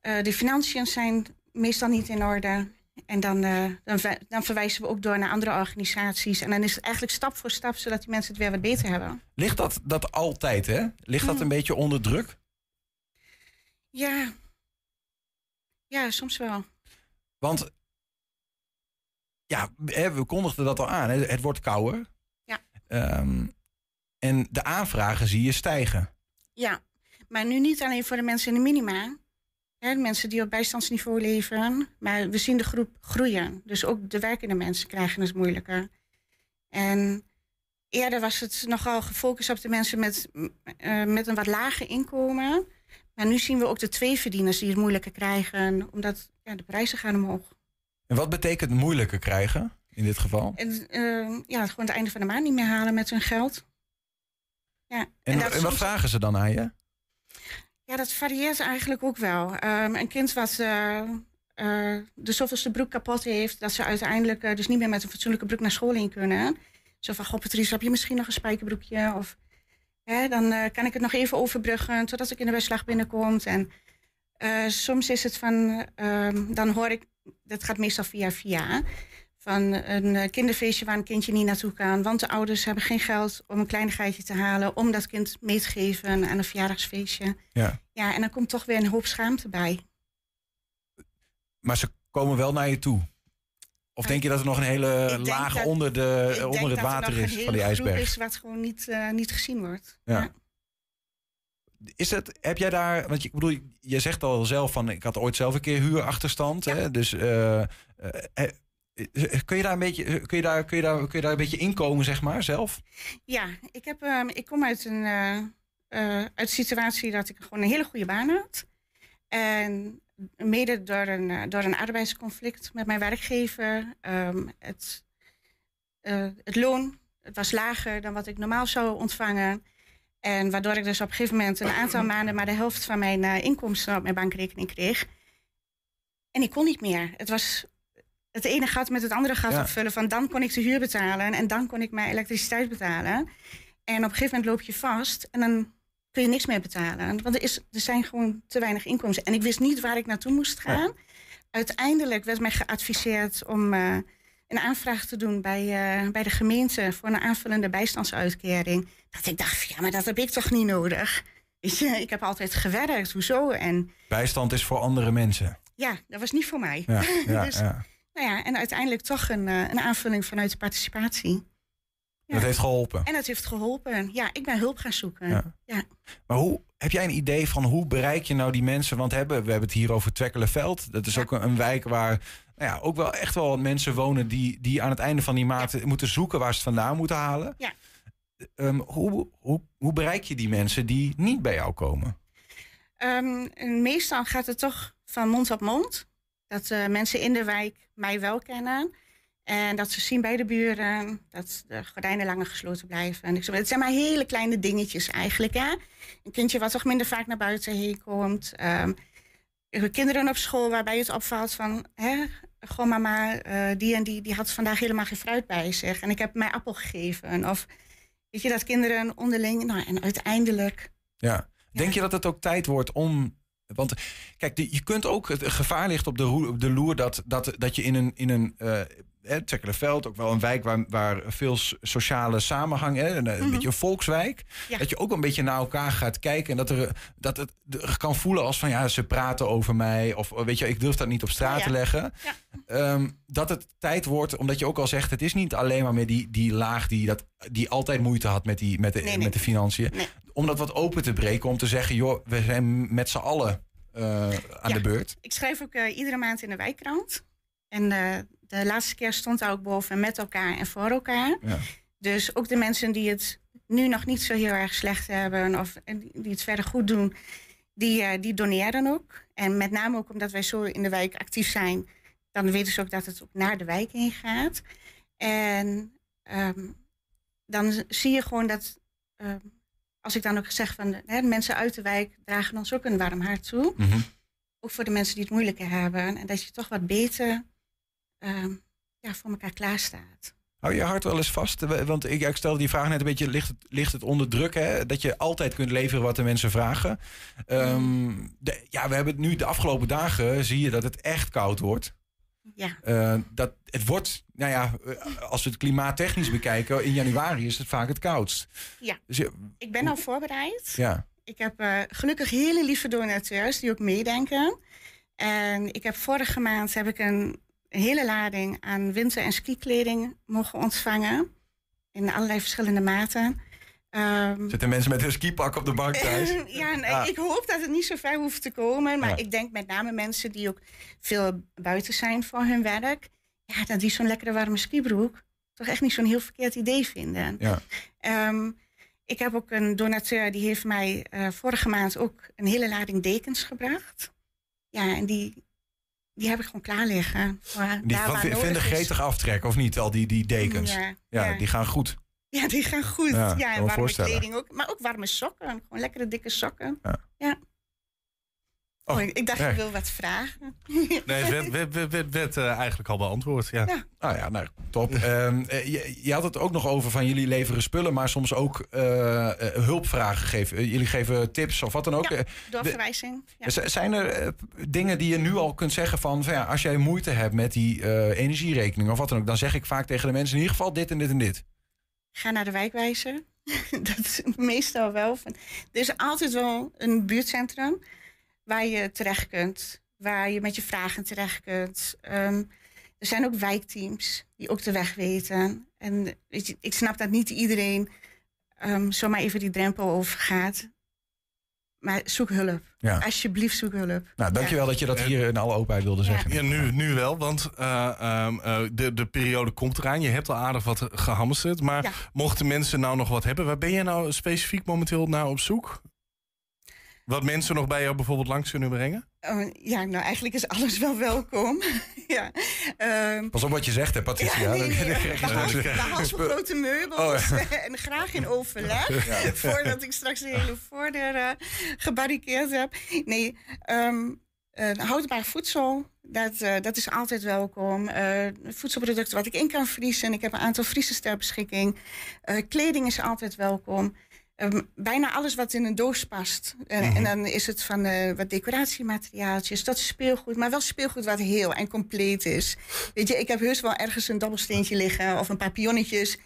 eh, de financiën zijn meestal niet in orde. En dan, eh, dan, dan verwijzen we ook door naar andere organisaties. En dan is het eigenlijk stap voor stap, zodat die mensen het weer wat beter hebben. Ligt dat, dat altijd, hè? Ligt dat Mm. een beetje onder druk? Ja, ja soms wel. Want ja, we kondigden dat al aan. hè, Het wordt kouder. Ja. Ehm, en de aanvragen zie je stijgen. Ja, maar nu niet alleen voor de mensen in de minima. Hè, mensen die op bijstandsniveau leven. Maar we zien de groep groeien. Dus ook de werkende mensen krijgen het moeilijker. En eerder was het nogal gefocust op de mensen met, eh, met een wat lager inkomen. Maar nu zien we ook de tweeverdieners die het moeilijker krijgen. Omdat ja, de prijzen gaan omhoog. En wat betekent moeilijker krijgen in dit geval? En eh, ja, gewoon het einde van de maand niet meer halen met hun geld. Ja, En, wat soms- vragen ze dan aan je? Ja, dat varieert eigenlijk ook wel. Ehm, een kind wat eh, eh, de zoveelste broek kapot heeft, dat ze uiteindelijk eh, dus niet meer met een fatsoenlijke broek naar school in kunnen. Zo van, goh Patrice, heb je misschien nog een spijkerbroekje? Of hè, dan kan ik het nog even overbruggen totdat ik in de beslag binnenkomt. En soms is het van, ehm, dan hoor ik, dat gaat meestal via via, van een eh, kinderfeestje waar een kindje niet naartoe kan. Want de ouders hebben geen geld om een kleinigheidje te halen, om dat kind mee te geven aan een verjaardagsfeestje. Ja. Ja, en dan komt toch weer een hoop schaamte bij. Maar ze komen wel naar je toe. Of denk je dat er nog een hele laag dat- onder, de, Ik denk onder het dat er water nog is een van die hele groep ijsberg? is wat gewoon niet, eh, niet gezien wordt. Ja. Is het, heb jij daar, want je, ik bedoel, je zegt al zelf van, ik had ooit zelf een keer huurachterstand. Hè? Dus eh, kun je daar een beetje, kun je daar, kun je daar, kun je daar een beetje inkomen, zeg maar, zelf? Ja, ik, heb, ehm, ik kom uit een, eh, eh, uit situatie dat ik gewoon een hele goede baan had. En mede door een, eh, door een arbeidsconflict met mijn werkgever. ehm, het, eh, het loon het was lager dan wat ik normaal zou ontvangen. En waardoor ik dus op een gegeven moment een aantal maanden maar de helft van mijn eh, inkomsten op mijn bankrekening kreeg. En ik kon niet meer. Het was het ene gat met het andere gat Ja. opvullen. Van dan kon ik de huur betalen en dan kon ik mijn elektriciteit betalen. En op een gegeven moment loop je vast en dan kun je niks meer betalen. Want er, is, er zijn gewoon te weinig inkomsten. En ik wist niet waar ik naartoe moest gaan. Uiteindelijk werd mij geadviseerd om eh, een aanvraag te doen bij, eh, bij de gemeente voor een aanvullende bijstandsuitkering. Dat ik dacht, ja, maar dat heb ik toch niet nodig. Weet je, ik heb altijd gewerkt, hoezo? En Bijstand is voor andere mensen. ja, dat was niet voor mij. Ja, ja, dus, ja. Nou ja, en uiteindelijk toch een, eh, een aanvulling vanuit de participatie. Dat heeft geholpen. En dat heeft geholpen. Ja, ik ben hulp gaan zoeken. Ja. Ja. Maar hoe, heb jij een idee van hoe bereik je nou die mensen? Want hebben, we hebben het hier over Twekkelenveld. Dat is ook een, een wijk waar nou ja, ook wel echt wel wat mensen wonen... die, die aan het einde van die maand moeten zoeken waar ze het vandaan moeten halen. Ja. Ehm, hoe, hoe, hoe bereik je die mensen die niet bij jou komen? Ehm, meestal gaat het toch van mond op mond. Dat eh, mensen in de wijk mij wel kennen. En dat ze zien bij de buren dat de gordijnen langer gesloten blijven. En ik zeg, het zijn maar hele kleine dingetjes eigenlijk. Hè? Een kindje wat toch minder vaak naar buiten heen komt. Ehm, kinderen op school waarbij het opvalt van... Hè, goh mama, eh, die en die, die had vandaag helemaal geen fruit bij zich. En ik heb mij appel gegeven. Of weet je, dat kinderen onderling... Nou, en uiteindelijk Ja. Denk je dat het ook tijd wordt om. Want kijk, je kunt ook. Het gevaar ligt op de, op de loer dat, dat, dat je in een. In een eh, Tekkelenveld, ook wel een wijk waar, waar veel sociale samenhang, hè, een, Mhm. beetje een volkswijk. Ja. Dat je ook een beetje naar elkaar gaat kijken. En dat, er, dat het kan voelen als van ja, ze praten over mij. Of weet je, ik durf dat niet op straat Oh, ja. te leggen. Ja. Ehm, dat het tijd wordt, omdat je ook al zegt, het is niet alleen maar meer die, die laag die, dat, die altijd moeite had met, die, met, de, Nee, nee. met de financiën. Nee. Om dat wat open te breken, om te zeggen, joh, we zijn met z'n allen eh, aan de beurt. Ik schrijf ook eh, iedere maand in de wijkkrant. En eh, de laatste keer stond daar ook boven met elkaar en voor elkaar. Ja. Dus ook de mensen die het nu nog niet zo heel erg slecht hebben of die het verder goed doen, die, eh, die doneren ook. En met name ook omdat wij zo in de wijk actief zijn, dan weten ze ook dat het ook naar de wijk heen gaat. En ehm, dan zie je gewoon dat, ehm, als ik dan ook zeg van hè, de mensen uit de wijk dragen ons ook een warm hart toe Mhm. ook voor de mensen die het moeilijker hebben. En dat je toch wat beter ehm, ja, voor elkaar klaarstaat. Hou je hart wel eens vast? Want ik, ik stelde die vraag net een beetje, ligt het, ligt het onder druk? Hè? Dat je altijd kunt leveren wat de mensen vragen. Ehm, de, ja, we hebben het nu de afgelopen dagen, zie je dat het echt koud wordt. Ja, Eh, dat, het wordt, nou ja, eh, als we het klimaattechnisch bekijken, in januari is het vaak het koudst. Ja. Dus je- ik ben al voorbereid. ja. Ik heb eh, gelukkig hele lieve donateurs die ook meedenken. En ik heb vorige maand heb ik een hele lading aan winter- en skikleding mogen ontvangen. In allerlei verschillende maten. Ehm, Zitten mensen met een skipak op de bank thuis? ja, Ah. ik hoop dat het niet zo ver hoeft te komen. Maar Ja. ik denk met name mensen die ook veel buiten zijn voor hun werk. Ja, dat die zo'n lekkere warme skibroek toch echt niet zo'n heel verkeerd idee vinden. Ja. Ehm, ik heb ook een donateur die heeft mij eh, vorige maand ook een hele lading dekens gebracht. Ja, en die, die heb ik gewoon klaar liggen. Die vinden gretig aftrek, of niet? Al die, die dekens. Ja, Ja, ja. die gaan goed. Ja, die gaan goed. Ja, warme kleding ook. Maar ook warme sokken. Gewoon lekkere dikke sokken. Ja. Oh, Oh, ik dacht, ik wil wat vragen. Nee, het werd, werd, werd, werd, werd, eh, eigenlijk al beantwoord. Ja. Ja. Ah ja, nou, top. Ehm, eh, je, je had het ook nog over van jullie leveren spullen, maar soms ook eh, hulpvragen geven. Jullie geven tips of wat dan ook. Ja, doorverwijzing. Ja. Zijn er dingen die je nu al kunt zeggen van, van ja, als jij moeite hebt met die energierekening of wat dan ook, dan zeg ik vaak tegen de mensen in ieder geval dit en dit en dit. Ga naar de wijkwijzer. dat is meestal wel. Van, er is altijd wel een buurtcentrum waar je terecht kunt. Waar je met je vragen terecht kunt. Ehm, er zijn ook wijkteams die ook de weg weten. En weet je, ik snap dat niet iedereen ehm, zomaar even die drempel overgaat. Maar zoek hulp. Ja. Alsjeblieft, zoek hulp. Nou, dankjewel dat je dat hier in alle openheid wilde zeggen. Ja, nu, nu wel, want eh, ehm, eh, de, de periode komt eraan. Je hebt al aardig wat gehamsterd. Maar Ja. mochten mensen nou nog wat hebben, waar ben je nou specifiek momenteel naar op zoek? Wat mensen nog bij jou bijvoorbeeld langs kunnen brengen? Oh, ja, nou eigenlijk is alles wel welkom. ja. Ehm, Pas op wat je zegt, hè, Patricia. Ja, nee, Dan- nee, dan krijg je behalve, zo'n- behalve grote meubels Oh, en graag in overleg. Voordat ik straks de hele voordeur gebarricadeerd heb. Nee, ehm eh, houdbaar voedsel, dat, eh, dat is altijd welkom. Eh, voedselproducten wat ik in kan vriezen. Ik heb een aantal vriezers ter beschikking. Eh, kleding is altijd welkom. Ehm, bijna alles wat in een doos past. En, Mhm. en dan is het van eh, wat decoratiemateriaaltjes. Dat is speelgoed, maar wel speelgoed wat heel en compleet is. Weet je, ik heb heus wel ergens een dobbelsteentje liggen of een paar pionnetjes.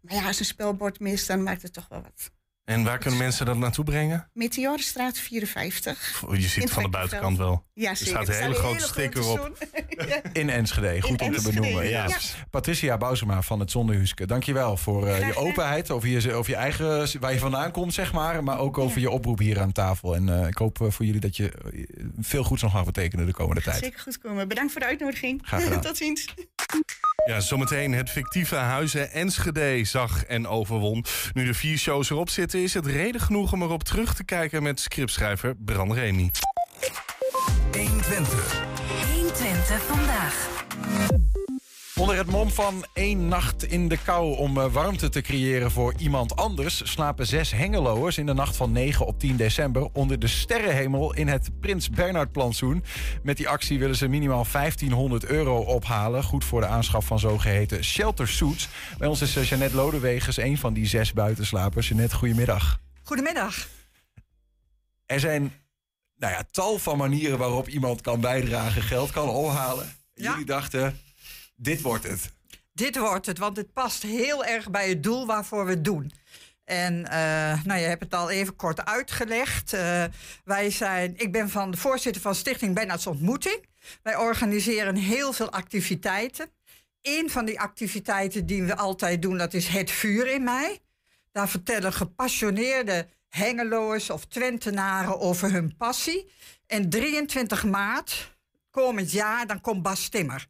Maar ja, als een spelbord mist, dan maakt het toch wel wat. En waar kunnen mensen dat naartoe brengen? Meteorenstraat 54. Oh, Je ziet het van de buitenkant wel. Ja, er zeker. staat een Er hele grote sticker op. ja. In Enschede, goed In om te benoemen. Ja. ja. Patricia Bousema van het Zonnehuske, dankjewel voor eh, je openheid over je, over je eigen, waar je vandaan komt, zeg maar. Maar ook over je oproep hier aan tafel. En eh, ik hoop eh, voor jullie dat je veel goeds nog gaat betekenen de komende tijd. Zeker goed komen. Bedankt voor de uitnodiging. Graag gedaan. Tot ziens. Ja, zometeen het fictieve Huizen Enschede zag en overwon. Nu de vier shows erop zitten, is het reden genoeg om erop terug te kijken met scriptschrijver Bran Remy. 120 vandaag. Onder het mom van één nacht in de kou om eh, warmte te creëren voor iemand anders... slapen zes hengeloers in de nacht van 9 op 10 december... onder de sterrenhemel in het Prins Bernhard plantsoen. Met die actie willen ze minimaal 1500 euro ophalen. Goed voor de aanschaf van zogeheten shelter suits. Bij ons is eh, Jeannette Lodewegens een van die zes buitenslapers. Jeannette, goedemiddag. Goedemiddag. Er zijn nou ja, tal van manieren waarop iemand kan bijdragen, geld kan ophalen. Ja. Jullie dachten, dit wordt het. Dit wordt het, want het past heel erg bij het doel waarvoor we het doen. En eh, nou, je hebt het al even kort uitgelegd. Eh, wij zijn, ik ben van de voorzitter van Stichting Bernards Ontmoeting. Wij organiseren heel veel activiteiten. Een van die activiteiten die we altijd doen, dat is Het Vuur in Mij. Daar vertellen gepassioneerde Hengeloers of Twentenaren over hun passie. En 23 maart, komend jaar, dan komt Bas Timmer.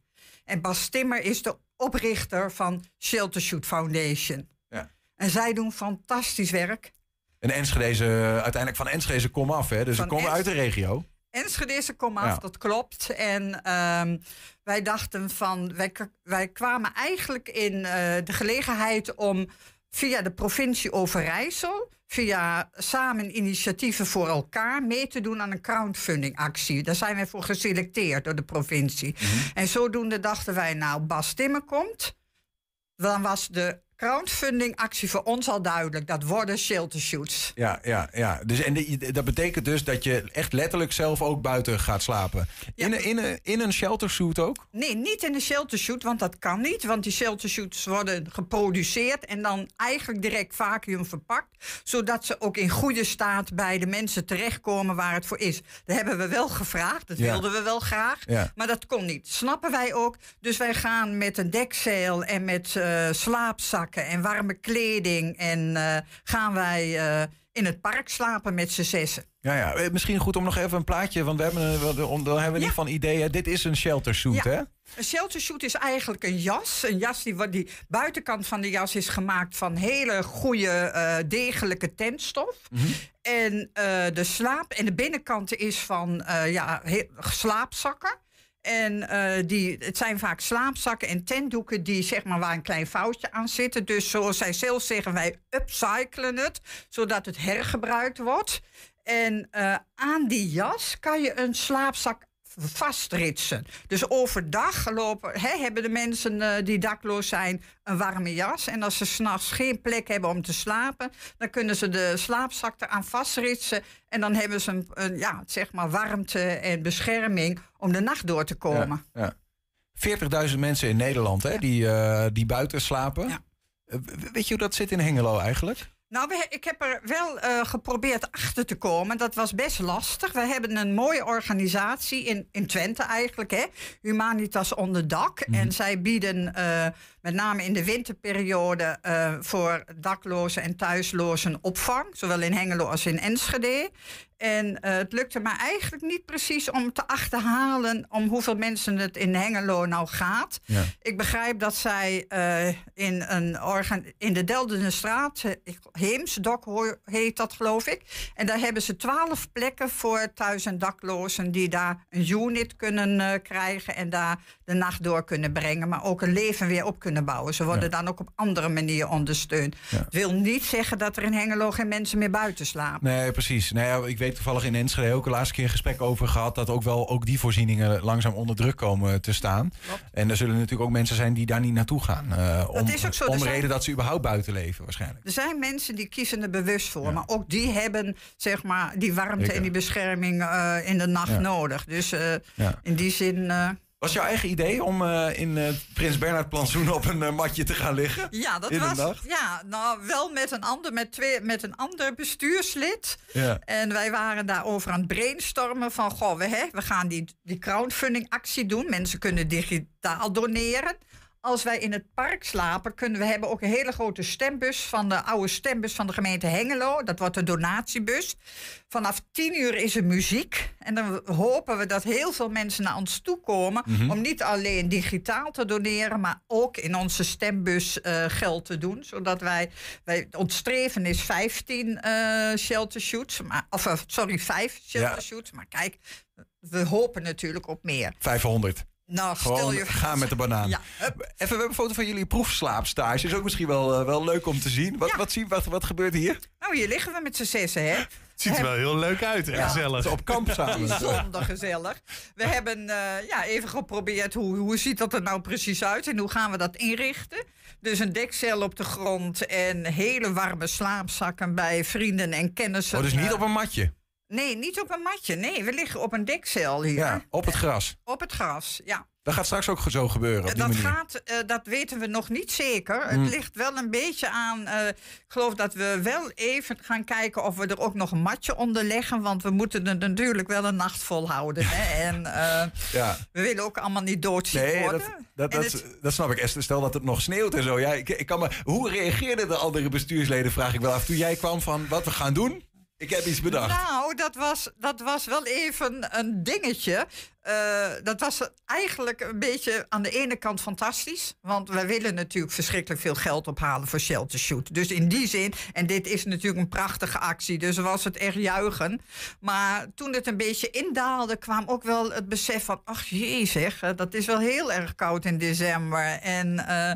En Bas Timmer is de oprichter van Shelter Shoot Foundation. Ja. En zij doen fantastisch werk. En Enschede, uiteindelijk van Enschede kom af, hè? Dus Van we komen uit de regio. Enschede kom af, Ja. dat klopt. En ehm, wij dachten van, wij, wij kwamen eigenlijk in eh, de gelegenheid om via de provincie Overijssel, via samen initiatieven voor elkaar, mee te doen aan een crowdfunding actie. Daar zijn wij voor geselecteerd door de provincie. En zodoende dachten wij, nou, Bas Timmer komt. Dan was de crowdfunding actie voor ons al duidelijk. Dat worden shelter shoots. Ja, ja, ja. Dus, en de- dat betekent dus dat je echt letterlijk zelf ook buiten gaat slapen. In, een, in, een, in een sheltersuit ook? Nee, niet in de sheltershoot, want dat kan niet. Want die sheltershoots worden geproduceerd en dan eigenlijk direct vacuüm verpakt. Zodat ze ook in goede staat bij de mensen terechtkomen waar het voor is. Dat hebben we wel gevraagd, dat Ja. wilden we wel graag. Ja. Maar dat kon niet. Snappen wij ook. Dus wij gaan met een dekzeil en met eh, en warme kleding. En eh, gaan wij eh, in het park slapen met z'n zessen. Ja, ja. Eh, Misschien goed om nog even een plaatje, want we hebben, dan hebben we niet van ideeën. Dit is een sheltersuit, Ja. hè? Een sheltershoot is eigenlijk een jas. Een jas die, die buitenkant van de jas is gemaakt van hele goede, degelijke tentstof. En eh, de slaap en de binnenkant is van ja, slaapzakken. En eh, die, het zijn vaak slaapzakken en tentdoeken die zeg maar waar een klein foutje aan zitten. Dus zoals zij zelf zeggen, wij upcyclen het, zodat het hergebruikt wordt. En eh, aan die jas kan je een slaapzak vastritsen. Dus overdag lopen, hè, hebben de mensen eh, die dakloos zijn een warme jas. En als ze s'nachts geen plek hebben om te slapen, dan kunnen ze de slaapzak eraan vastritsen. En dan hebben ze een, een, ja, zeg maar warmte en bescherming om de nacht door te komen. Ja. 40.000 mensen in Nederland hè, die, eh, die buiten slapen. Eh, Weet je hoe dat zit in Hengelo eigenlijk? Nou, we- ik heb er wel eh, geprobeerd achter te komen. Dat was best lastig. We hebben een mooie organisatie in, in Twente eigenlijk, hè? Humanitas onder dak. En zij bieden eh, met name in de winterperiode eh, voor daklozen en thuislozen opvang. Zowel in Hengelo als in Enschede. En eh, het lukte me eigenlijk niet precies om te achterhalen om hoeveel mensen het in Hengelo nou gaat. Ja. Ik begrijp dat zij eh, in, een organ in de Deldenstraat, Heemsdok heet dat geloof ik. En daar hebben ze twaalf plekken voor thuis- en daklozen die daar een unit kunnen krijgen en daar de nacht door kunnen brengen, maar ook een leven weer op kunnen bouwen. Ze worden Ja. dan ook op andere manier ondersteund. Het wil niet zeggen dat er in Hengelo geen mensen meer buiten slapen. Nee, precies. Nee, ja, ik weet toevallig in Enschede ook de laatste keer een gesprek over gehad... dat ook wel ook die voorzieningen langzaam onder druk komen te staan. En er zullen natuurlijk ook mensen zijn die daar niet naartoe gaan. eh, om is ook zo. Om zijn- reden dat ze überhaupt buiten leven waarschijnlijk. Er zijn mensen die kiezen er bewust voor. Maar ook die hebben zeg maar, die warmte en die bescherming eh, in de nacht nodig. Dus eh, in die zin. Eh, Was jouw eigen idee om eh, in het Prins Bernhard plantsoen op een eh, matje te gaan liggen? ja, dat was. Ja, nou wel met een ander, met twee, met een ander bestuurslid. Ja. En wij waren daarover aan het brainstormen van, goh, we, hè, we gaan die, die crowdfunding actie doen. Mensen kunnen digitaal doneren. Als wij in het park slapen, kunnen we hebben ook een hele grote stembus van de oude stembus van de gemeente Hengelo. Dat wordt de donatiebus. Vanaf 10 uur is er muziek. En dan hopen we dat heel veel mensen naar ons toe komen. Mhm. Om niet alleen digitaal te doneren, maar ook in onze stembus eh, geld te doen. Zodat wij, wij ons streven is 15 eh shelter shoots. Maar, of eh, sorry, 5 shelter Ja. shoots. Maar kijk, we hopen natuurlijk op meer. 500. Nou, Gewoon je gaan met de banaan. Ja, Even, we hebben een foto van jullie proefslaapstage. Is ook misschien wel, eh, wel leuk om te zien. Wat, wat, zien, wat, wat gebeurt hier? Nou, hier liggen we met z'n zessen, hè? Ziet er wel heel leuk uit en Ja. gezellig. Op kamp samen. Bijzonder gezellig. We hebben eh, ja, even geprobeerd hoe, hoe ziet dat er nou precies uit en hoe gaan we dat inrichten. Dus een dekcel op de grond en hele warme slaapzakken bij vrienden en kennissen. Oh, dus niet Eh, op een matje? Nee, niet op een matje. Nee, we liggen op een dekcel hier. Ja, op het gras. Op het gras, ja. Dat gaat straks ook zo gebeuren op die dat, manier. gaat, eh, dat weten we nog niet zeker. Hmm. Het ligt wel een beetje aan. eh, ik geloof dat we wel even gaan kijken of we er ook nog een matje onder leggen. Want we moeten het natuurlijk wel een nacht volhouden. Hè? En eh, Ja. we willen ook allemaal niet doodziek Nee, worden. dat, dat, dat, snap ik. Esther, stel dat het nog sneeuwt en zo. Ja, ik, ik kan me, hoe reageerden de andere bestuursleden, vraag ik wel af. Toen jij kwam van wat we gaan doen? Ik heb iets bedacht. Nou, dat was, dat was wel even een dingetje. Eh, dat was eigenlijk een beetje aan de ene kant fantastisch. Want wij willen natuurlijk verschrikkelijk veel geld ophalen voor Shelter Shoot. Dus in die zin, en dit is natuurlijk een prachtige actie, dus was het echt juichen. Maar toen het een beetje indaalde, kwam ook wel het besef van: ach jee, zeg, dat is wel heel erg koud in december. En eh,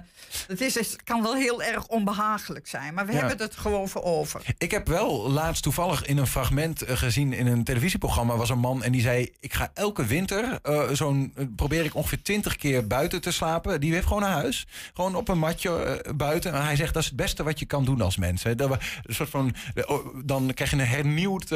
het, is, het kan wel heel erg onbehagelijk zijn. Maar we Ja. hebben het gewoon voor over. Ik heb wel laatst toevallig in een fragment eh, gezien in een televisieprogramma was een man en die zei: ik ga elke winter eh, zo'n eh, probeer ik ongeveer twintig keer buiten te slapen. Die heeft gewoon een huis, gewoon op een matje eh, buiten. En hij zegt dat is het beste wat je kan doen als mens. Hè. Dat we, een soort van, oh, dan krijg je een hernieuwd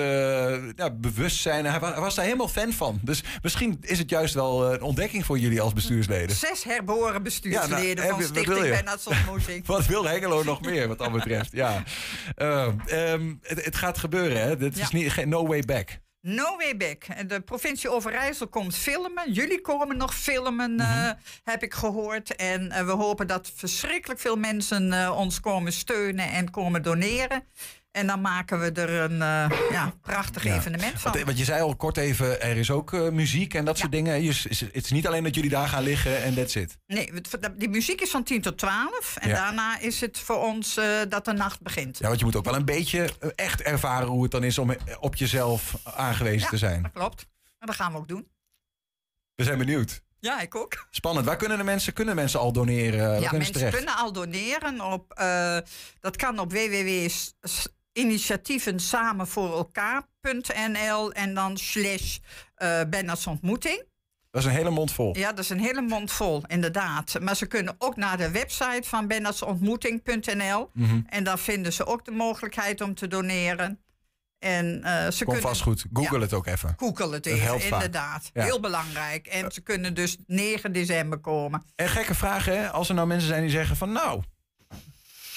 ja, bewustzijn. Hij wa- hij was daar helemaal fan van. Dus misschien is het juist wel een ontdekking voor jullie als bestuursleden. Zes herboren bestuursleden Ja, nou, van heb Stichting je? Bernhard Ontmoeting. Wat wil Hengelo nog meer wat dat betreft? Ja. Eh, ehm, het, het gaat gebeuren, hè? Dit is niet, geen no way back. No way back. En De provincie Overijssel komt filmen. Jullie komen nog filmen, eh, heb ik gehoord. En eh, we hopen dat verschrikkelijk veel mensen eh, ons komen steunen en komen doneren. En dan maken we er een eh, ja, prachtig Ja. evenement van. Want, want je zei al kort even, er is ook eh, muziek en dat soort dingen. Je, is- het is niet alleen dat jullie daar gaan liggen en that's it. Nee, die muziek is van 10 tot 12. En daarna is het voor ons eh, dat de nacht begint. Ja, want je moet ook wel een beetje eh, echt ervaren hoe het dan is om eh, op jezelf aangewezen te zijn. Dat klopt. En dat gaan we ook doen. We zijn benieuwd. Ja, ik ook. Spannend. Waar kunnen de mensen, kunnen mensen al doneren? Waar ja, mensen terecht? kunnen al doneren. Op, eh, dat kan op www.initiatievensamen voor en dan slash uh, ontmoeting. Dat is een hele mond vol. Ja, dat is een hele mond vol, inderdaad. Maar ze kunnen ook naar de website van bernardsontmoeting.nl. Mhm. En daar vinden ze ook de mogelijkheid om te doneren. En, eh, ze Kom vast goed. Google Ja. het ook even. Google het even, inderdaad. Ja. Heel belangrijk. En ze kunnen dus 9 december komen. En gekke vraag, hè? Als er nou mensen zijn die zeggen van... nou,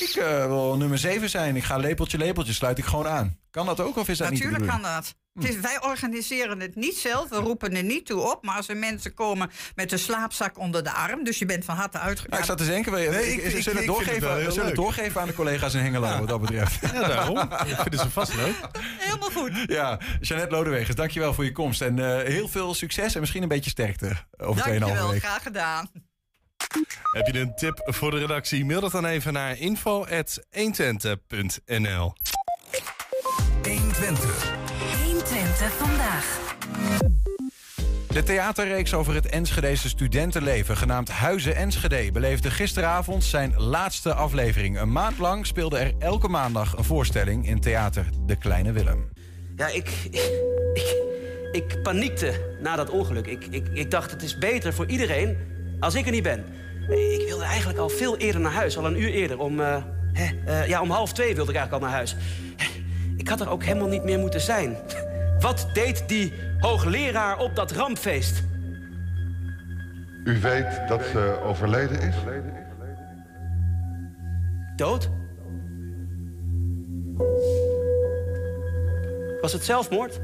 ik eh, wil nummer 7 zijn. Ik ga lepeltje, lepeltje, sluit ik gewoon aan. Kan dat ook of is dat Natuurlijk niet de kan dat. Het is, wij organiseren het niet zelf, we roepen er niet toe op. Maar als er mensen komen met een slaapzak onder de arm, dus je bent van harte Nou, ik uitgegaan. zat te denken, wil je- Nee, ik- ik- ik- ik- zullen het ik vind het wel doorgeven, heel zullen het doorgeven aan de collega's in Hengelo, wat dat betreft. Ja, daarom. Ik vind ze vast leuk. Helemaal goed. Ja, Jeannette Lodewegers, dankjewel voor je komst. En eh, heel veel succes en misschien een beetje sterkte over 2,5 Dankjewel, week. graag gedaan. Heb je een tip voor de redactie? Mail dat dan even naar info.120.nl 120. 120 vandaag. De theaterreeks over het Enschedese studentenleven, genaamd Huizen Enschede, beleefde gisteravond zijn laatste aflevering. Een maand lang speelde er elke maandag een voorstelling in theater De Kleine Willem. Ja, ik, ik, ik paniekte na dat ongeluk. Ik, ik, ik dacht, het is beter voor iedereen als ik er niet ben. Ik wilde eigenlijk al veel eerder naar huis, al een uur eerder. Om, eh, hè, eh, ja, om half twee wilde ik eigenlijk al naar huis. Ik had er ook helemaal niet meer moeten zijn. Wat deed die hoogleraar op dat rampfeest? U weet dat ze overleden is? Dood? Was het zelfmoord?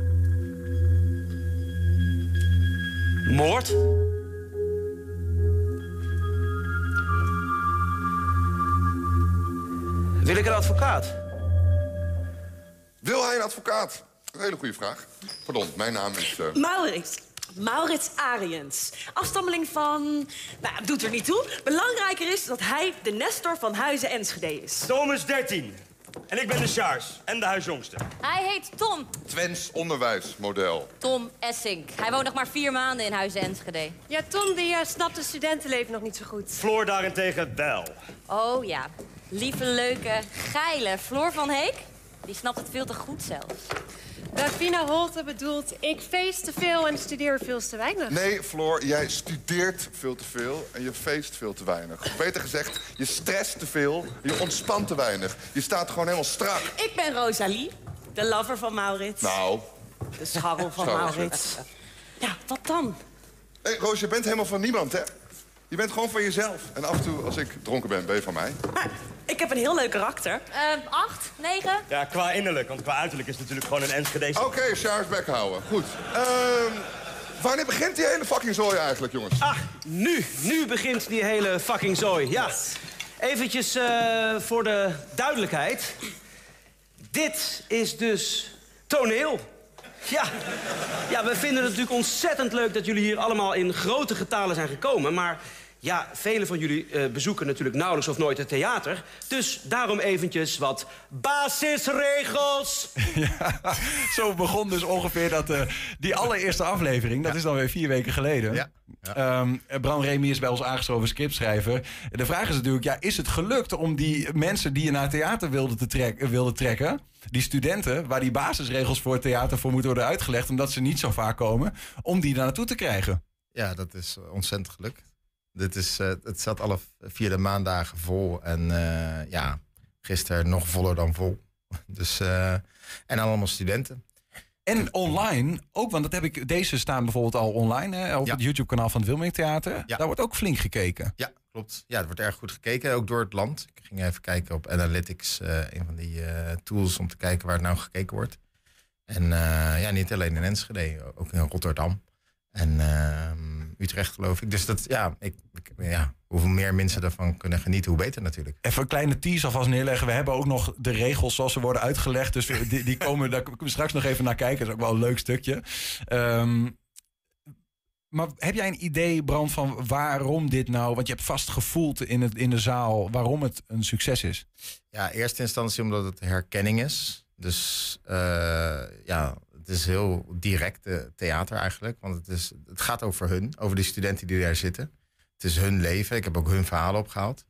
Moord? Wil ik een advocaat? Wil hij een advocaat? Een hele goede vraag. Pardon, mijn naam is... eh, Maurits. Maurits Ariens. Afstammeling van... Nou, doet er niet toe. Belangrijker is dat hij de Nestor van Huizen Enschede is. Tom is 13. En ik ben de Sjaars en de huisjongste. Hij heet Tom. Twents onderwijsmodel. Tom Essink. Hij woont nog maar vier maanden in Huizen Enschede. Ja, Tom die eh, snapt het studentenleven nog niet zo goed. Floor daarentegen wel. Oh ja. Lieve, leuke, geile Floor van Heek. Die snapt het veel te goed zelfs. Davina Holte bedoelt, ik feest te veel en studeer veel te weinig. Nee, Floor, jij studeert veel te veel en je feest veel te weinig. Of beter gezegd, je stresst te veel, je ontspant te weinig. Je staat gewoon helemaal strak. Ik ben Rosalie, de lover van Maurits. Nou, De scharrel van Maurits. Ja, wat dan? Hé, hey, Roos, je bent helemaal van niemand, hè? Je bent gewoon van jezelf. En af en toe, als ik dronken ben, ben je van mij. Ik heb een heel leuk karakter. Ehm, acht, negen. Ja, qua innerlijk, want qua uiterlijk is het natuurlijk gewoon een Enschede. Oké, Charles bek houden. Goed. Ehm, wanneer begint die hele fucking zooi eigenlijk, jongens? Ah, nu. Nu begint die hele fucking zooi. Ja. Eventjes eh, voor de duidelijkheid. Dit is dus toneel. Ja. ja, we vinden het natuurlijk ontzettend leuk dat jullie hier allemaal in grote getalen zijn gekomen. Maar ja, velen van jullie eh, bezoeken natuurlijk nauwelijks of nooit het theater. Dus daarom eventjes wat basisregels. Zo begon dus ongeveer dat, eh, die allereerste aflevering. Dat is dan weer vier weken geleden. Ja. Ehm, Bram Remy is bij ons aangeschoven scriptschrijver. De vraag is natuurlijk, ja, is het gelukt om die mensen die je naar het theater wilden, te trek, wilden trekken... die studenten, waar die basisregels voor het theater voor moeten worden uitgelegd... omdat ze niet zo vaak komen, om die daar naartoe te krijgen? Ja, dat is ontzettend gelukt. Dit is, eh, het zat alle vier de maandagen vol. En eh, ja, gisteren nog voller dan vol. Dus, eh, en allemaal studenten. En online, ook, want dat heb ik, deze staan bijvoorbeeld al online hè, op het YouTube-kanaal van het Wilming Theater. Daar wordt ook flink gekeken. Ja, klopt. Ja, het wordt erg goed gekeken, ook door het land. Ik ging even kijken op Analytics, een van die tools om te kijken waar het nou gekeken wordt. En ja, niet alleen in Enschede, ook in Rotterdam. En ehm, Utrecht geloof ik. Dus dat, ja, ik, ja, hoeveel meer mensen ervan kunnen genieten, hoe beter natuurlijk. Even een kleine tease alvast neerleggen. We hebben ook nog de regels zoals ze worden uitgelegd. Dus die, die komen, daar kunnen we straks nog even naar kijken. Dat is ook wel een leuk stukje. Ehm, maar heb jij een idee, Bram, van waarom dit nou... Want je hebt vast gevoeld in, het, in de zaal waarom het een succes is. Ja, in eerste instantie omdat het herkenning is. Dus eh, ja, het is heel direct eh, theater eigenlijk. Want het, is, het gaat over hun, over de studenten die daar zitten. Het is hun leven. Ik heb ook hun verhalen opgehaald.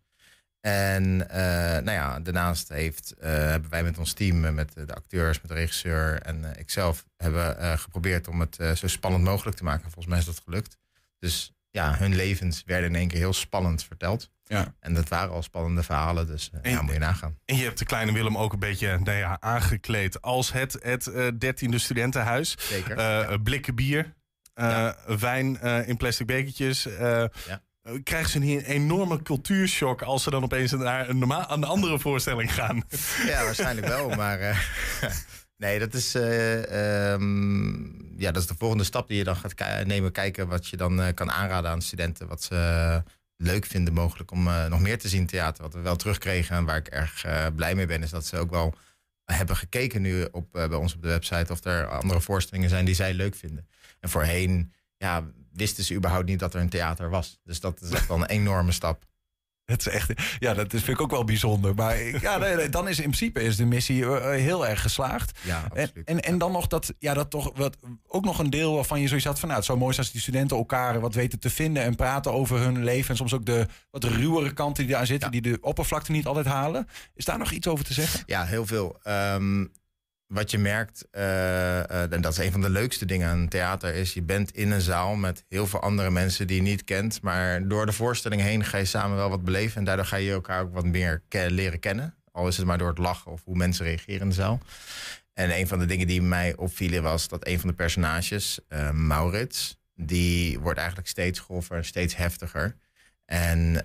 En eh, nou ja, daarnaast heeft, eh, hebben wij met ons team, met de acteurs, met de regisseur en ikzelf, hebben geprobeerd om het zo spannend mogelijk te maken. Volgens mij is dat gelukt. Dus ja, hun levens werden in één keer heel spannend verteld. Ja. En dat waren al spannende verhalen, dus eh, ja, moet je nagaan. En je hebt de kleine Willem ook een beetje nou ja, aangekleed als het, het eh, dertiende studentenhuis. Zeker. Eh, Blikken bier, wijn in plastic bekertjes. eh, Krijgen ze een enorme cultuurshock als ze dan opeens naar een normaal, aan de andere voorstelling gaan? Ja, waarschijnlijk wel. Maar nee, dat is, eh, ehm, ja, dat is de volgende stap die je dan gaat nemen. Kijken wat je dan kan aanraden aan studenten. Wat ze leuk vinden mogelijk om eh, nog meer te zien theater. Wat we wel terugkregen en waar ik erg eh, blij mee ben... is dat ze ook wel hebben gekeken nu op, eh, bij ons op de website... of er andere voorstellingen zijn die zij leuk vinden. En voorheen ja, wisten ze überhaupt niet dat er een theater was. Dus dat is echt wel een enorme stap. Het is echt, ja, dat is, vind ik ook wel bijzonder. Maar ja, nee, nee, dan is in principe is de missie eh, eh, heel erg geslaagd. Ja, en, en, en dan nog dat, ja, dat toch wat, ook nog een deel waarvan je zoiets had van, nou, het zou mooi zijn als die studenten elkaar wat weten te vinden en praten over hun leven. En soms ook de wat ruwere kanten die daar zitten, die de oppervlakte niet altijd halen. Is daar nog iets over te zeggen? Ja, heel veel. Ehm, wat je merkt, eh, eh, en dat is een van de leukste dingen aan theater, is je bent in een zaal met heel veel andere mensen die je niet kent. Maar door de voorstelling heen ga je samen wel wat beleven. En daardoor ga je elkaar ook wat meer leren kennen. Al is het maar door het lachen of hoe mensen reageren in de zaal. En een van de dingen die mij opvielen was dat een van de personages, eh, Maurits, die wordt eigenlijk steeds grover en steeds heftiger. En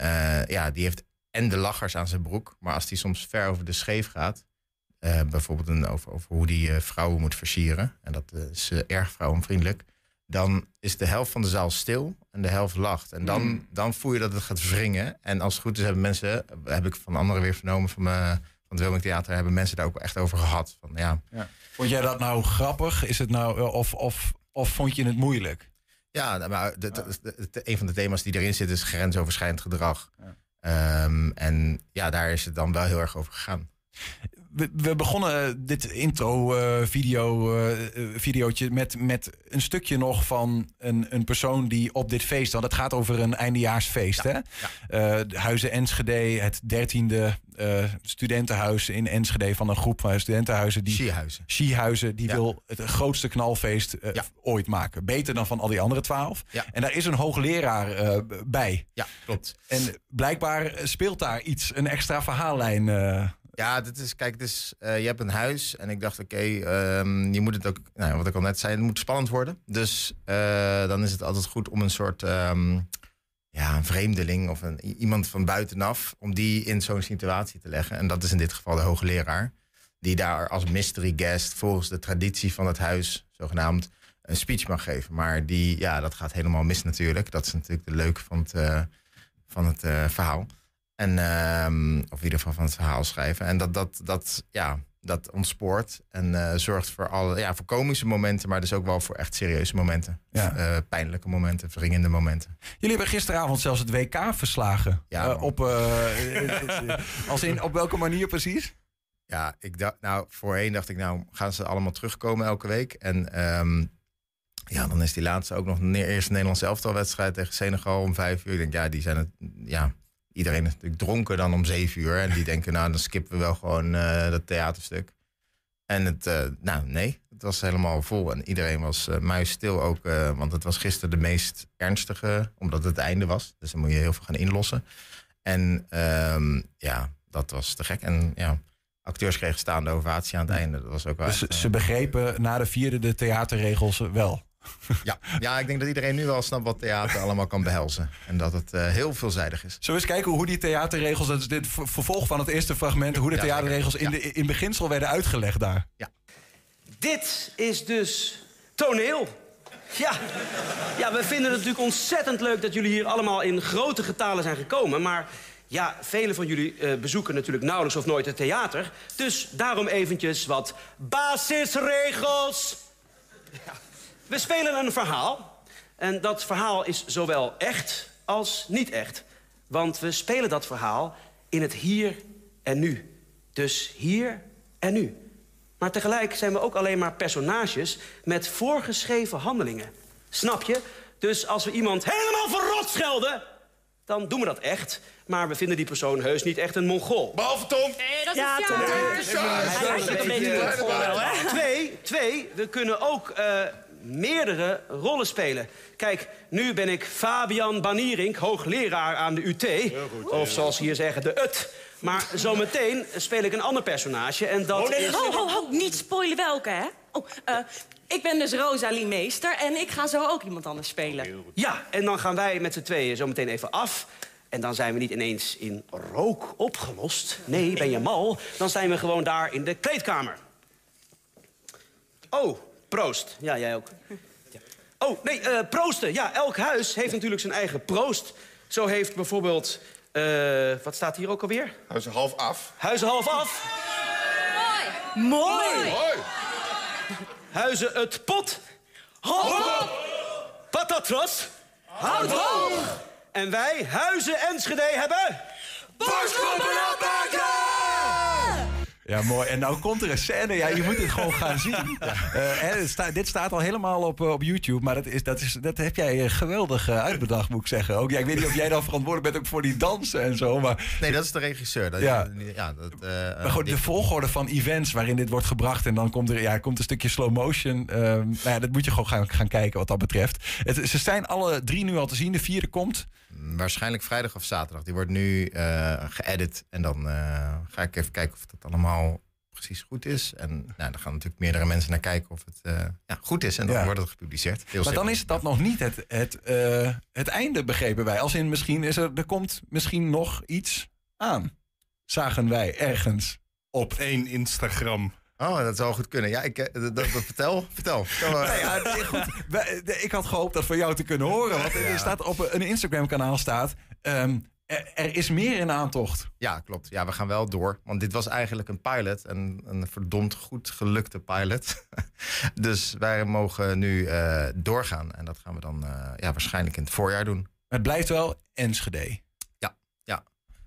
ja, die heeft en de lachers aan zijn broek. Maar als die soms ver over de scheef gaat, eh, bijvoorbeeld een, over, over hoe die eh, vrouwen moet versieren. En dat is eh, erg vrouwenvriendelijk. Dan is de helft van de zaal stil en de helft lacht. En dan, Mm. dan voel je dat het gaat wringen. En als het goed is hebben mensen, heb ik van anderen weer vernomen van, van het Wilming Theater, hebben mensen daar ook echt over gehad. Van, ja, Vond jij dat nou grappig? Is het nou, of, of, of vond je het moeilijk? Ja, nou, maar de, de- de- de- een van de thema's die erin zit is grensoverschrijdend gedrag. Ehm, en ja, daar is het dan wel heel erg over gegaan. We, we begonnen dit intro eh, video, eh, eh, videootje met, met een stukje nog van een, een persoon die op dit feest... want het gaat over een eindejaarsfeest, hè? Eh, Huizen Enschede, het dertiende eh studentenhuis in Enschede... van een groep van studentenhuizen. Die, Skiehuizen. Skiehuizen, die wil het grootste knalfeest eh, ooit maken. Beter dan van al die andere twaalf. En daar is een hoogleraar eh, bij. Ja, klopt. En blijkbaar speelt daar iets, een extra verhaallijn... Ja, dit is, kijk, het is, eh, je hebt een huis en ik dacht, oké, ehm, je moet het ook, nou, wat ik al net zei, het moet spannend worden. Dus eh, dan is het altijd goed om een soort, ehm, ja, een vreemdeling of een, iemand van buitenaf, om die in zo'n situatie te leggen. En dat is in dit geval de hoogleraar, die daar als mystery guest volgens de traditie van het huis, zogenaamd, een speech mag geven. Maar die, ja, dat gaat helemaal mis natuurlijk. Dat is natuurlijk de leuke van het, eh, van het verhaal. En, ehm, of in ieder geval van het verhaal schrijven. En dat, dat, dat, ja, dat ontspoort en eh, zorgt voor, alle, ja, voor komische momenten, maar dus ook wel voor echt serieuze momenten. Ja. Eh, pijnlijke momenten, wringende momenten. Jullie hebben gisteravond zelfs het WK verslagen. Ja, Eh, op, als in, op welke manier precies? Ja, ik dacht, nou, voorheen dacht ik, nou, gaan ze allemaal terugkomen elke week? En ehm, ja, dan is die laatste ook nog ne- eerste Nederlandse elftalwedstrijd tegen Senegal om vijf uur. Ik denk, ja, die zijn het, ja, iedereen is natuurlijk dronken dan om zeven uur. En die denken, nou, dan skippen we wel gewoon eh, dat theaterstuk. En het, eh, nou, nee, het was helemaal vol. En iedereen was eh muisstil ook, want het was gisteren de meest ernstige, omdat het einde was. Dus dan moet je heel veel gaan inlossen. En ehm, ja, dat was te gek. En ja, acteurs kregen staande ovatie aan het einde. Dat was ook wel Dus ze begrepen na de vierde de theaterregels wel. Ja. ja, ik denk dat iedereen nu wel snapt wat theater allemaal kan behelzen. En dat het eh, heel veelzijdig is. Zullen we eens kijken hoe die theaterregels, dat is dit ver- vervolg van het eerste fragment, hoe de Ja, theaterregels in, de, in beginsel werden uitgelegd daar. Dit is dus toneel. Ja. ja, we vinden het natuurlijk ontzettend leuk dat jullie hier allemaal in grote getalen zijn gekomen. Maar ja, velen van jullie eh, bezoeken natuurlijk nauwelijks of nooit het theater. Dus daarom eventjes wat basisregels. Ja. We spelen een verhaal. En dat verhaal is zowel echt als niet echt. Want we spelen dat verhaal in het hier en nu. Dus hier en nu. Maar tegelijk zijn we ook alleen maar personages met voorgeschreven handelingen. Snap je? Dus als we iemand helemaal verrot schelden, dan doen we dat echt. Maar we vinden die persoon heus niet echt een mongool. Behalve Tom. Nee, dat is Ja, ja, Tom. Hij is een beetje mongool wel, hè? Twee, twee, we kunnen ook eh, meerdere rollen spelen. Kijk, nu ben ik Fabian Banierink, hoogleraar aan de UT. Of zoals ze hier zeggen, de UT. Maar zometeen speel ik een ander personage en dat Oh, nee, is... ho, ho, ho, niet spoilen welke, hè? Oh, eh, ik ben dus Rosalie Meester en ik ga zo ook iemand anders spelen. Ja, en dan gaan wij met z'n tweeën zo meteen even af. En dan zijn we niet ineens in rook opgelost. Nee, ben je mal? Dan zijn we gewoon daar in de kleedkamer. Oh, proost. Ja, jij ook. Ja. Oh, nee, eh, proosten. Ja, elk huis heeft natuurlijk zijn eigen proost. Zo heeft bijvoorbeeld... eh, wat staat hier ook alweer? Huizen half af. Huizen half af. Mooi. Mooi. Huizen het pot. Hop. Patatras. Houd hoog. En wij, Huizen Enschede, hebben... Ja, mooi. En nou komt er een scène. Ja, je moet het gewoon gaan zien. Eh, sta- dit staat al helemaal op, eh, op YouTube. Maar dat, is, dat, is, dat heb jij eh, geweldig uitbedacht, moet ik zeggen. Ook, ja, ik weet niet of jij dan verantwoordelijk bent ook voor die dansen en zo. Maar, Nee, dat is de regisseur. Dat, Ja. ja. dat, maar goed, de volgorde van events waarin dit wordt gebracht. En dan komt er, ja, komt een stukje slow motion. nou ja, dat moet je gewoon gaan, gaan kijken wat dat betreft. Het, ze zijn alle drie nu al te zien. De vierde komt. Waarschijnlijk vrijdag of zaterdag. Die wordt nu eh geëdit. En dan eh, ga ik even kijken of dat allemaal precies goed is. En nou, dan gaan natuurlijk meerdere mensen naar kijken of het eh, ja, goed is. En dan Ja. wordt het gepubliceerd. Heel maar dan is dat nog niet het, het, eh, het einde, begrepen wij. Als in misschien is er, er komt misschien nog iets aan. Zagen wij ergens op één Instagram. Oh, dat zou goed kunnen. Ja, ik, eh, dat, dat, vertel, vertel. ja, goed. Ik had gehoopt dat van jou te kunnen horen. Want er staat op een Instagram-kanaal staat. ehm, er, er is meer in aantocht. Ja, klopt. Ja, we gaan wel door. Want dit was eigenlijk een pilot. En een verdomd goed gelukte pilot. dus wij mogen nu eh, doorgaan. En dat gaan we dan eh, ja, waarschijnlijk in het voorjaar doen. Het blijft wel Enschede. Ja, ja.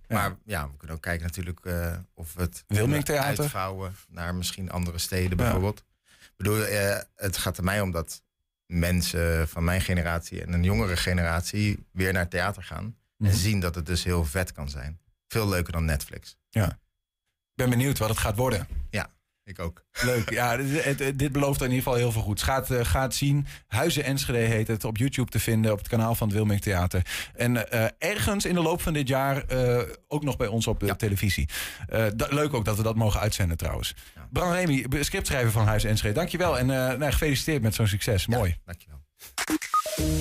Maar ja, we kunnen ook kijken natuurlijk eh, of we het Wilming uitvouwen naar misschien andere steden bijvoorbeeld. Ik bedoel, eh, het gaat er mij om dat mensen van mijn generatie en een jongere generatie weer naar theater gaan. Mhm. En zien dat het dus heel vet kan zijn. Veel leuker dan Netflix. Ja. Ik ben benieuwd wat het gaat worden. Ja. Ik ook. Leuk. Ja, dit, het- dit belooft in ieder geval heel veel goeds. Gaat, eh, gaat zien. Huizen Enschede heet het. Op YouTube te vinden. Op het kanaal van het Wilming Theater. En eh, ergens in de loop van dit jaar eh, ook nog bij ons op de televisie. Leuk ook dat we dat mogen uitzenden trouwens. Bram Remy, scriptschrijver van Huizen Enschede. Dankjewel. En nou, gefeliciteerd met zo'n succes. Mooi. Dankjewel.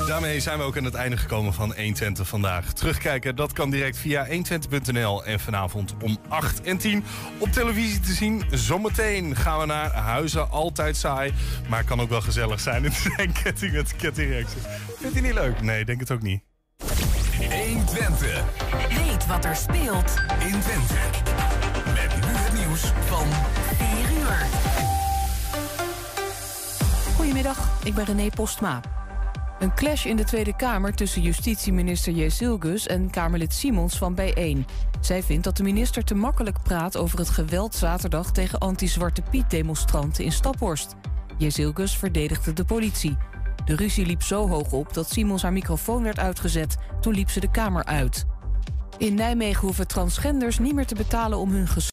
Daarmee zijn we ook aan het einde gekomen van 120 vandaag. Terugkijken, dat kan direct via 120.nl en vanavond om 8 en 10 op televisie te zien. Zometeen gaan we naar Huizen, altijd saai, maar kan ook wel gezellig zijn in de ketting met kettingreeksen. Vindt u niet leuk? Nee, denk het ook niet. 120. Weet wat er speelt in Twente. Met nu het nieuws van 4 uur. Goedemiddag, ik ben René Postma. Een clash in de Tweede Kamer tussen justitieminister Jezilgus en Kamerlid Simons van B1. Zij vindt dat de minister te makkelijk praat over het geweld zaterdag tegen anti-Zwarte Piet-demonstranten in Staphorst. Jezilgus verdedigde de politie. De ruzie liep zo hoog op dat Simons haar microfoon werd uitgezet. Toen liep ze de Kamer uit. In Nijmegen hoeven transgenders niet meer te betalen om hun ges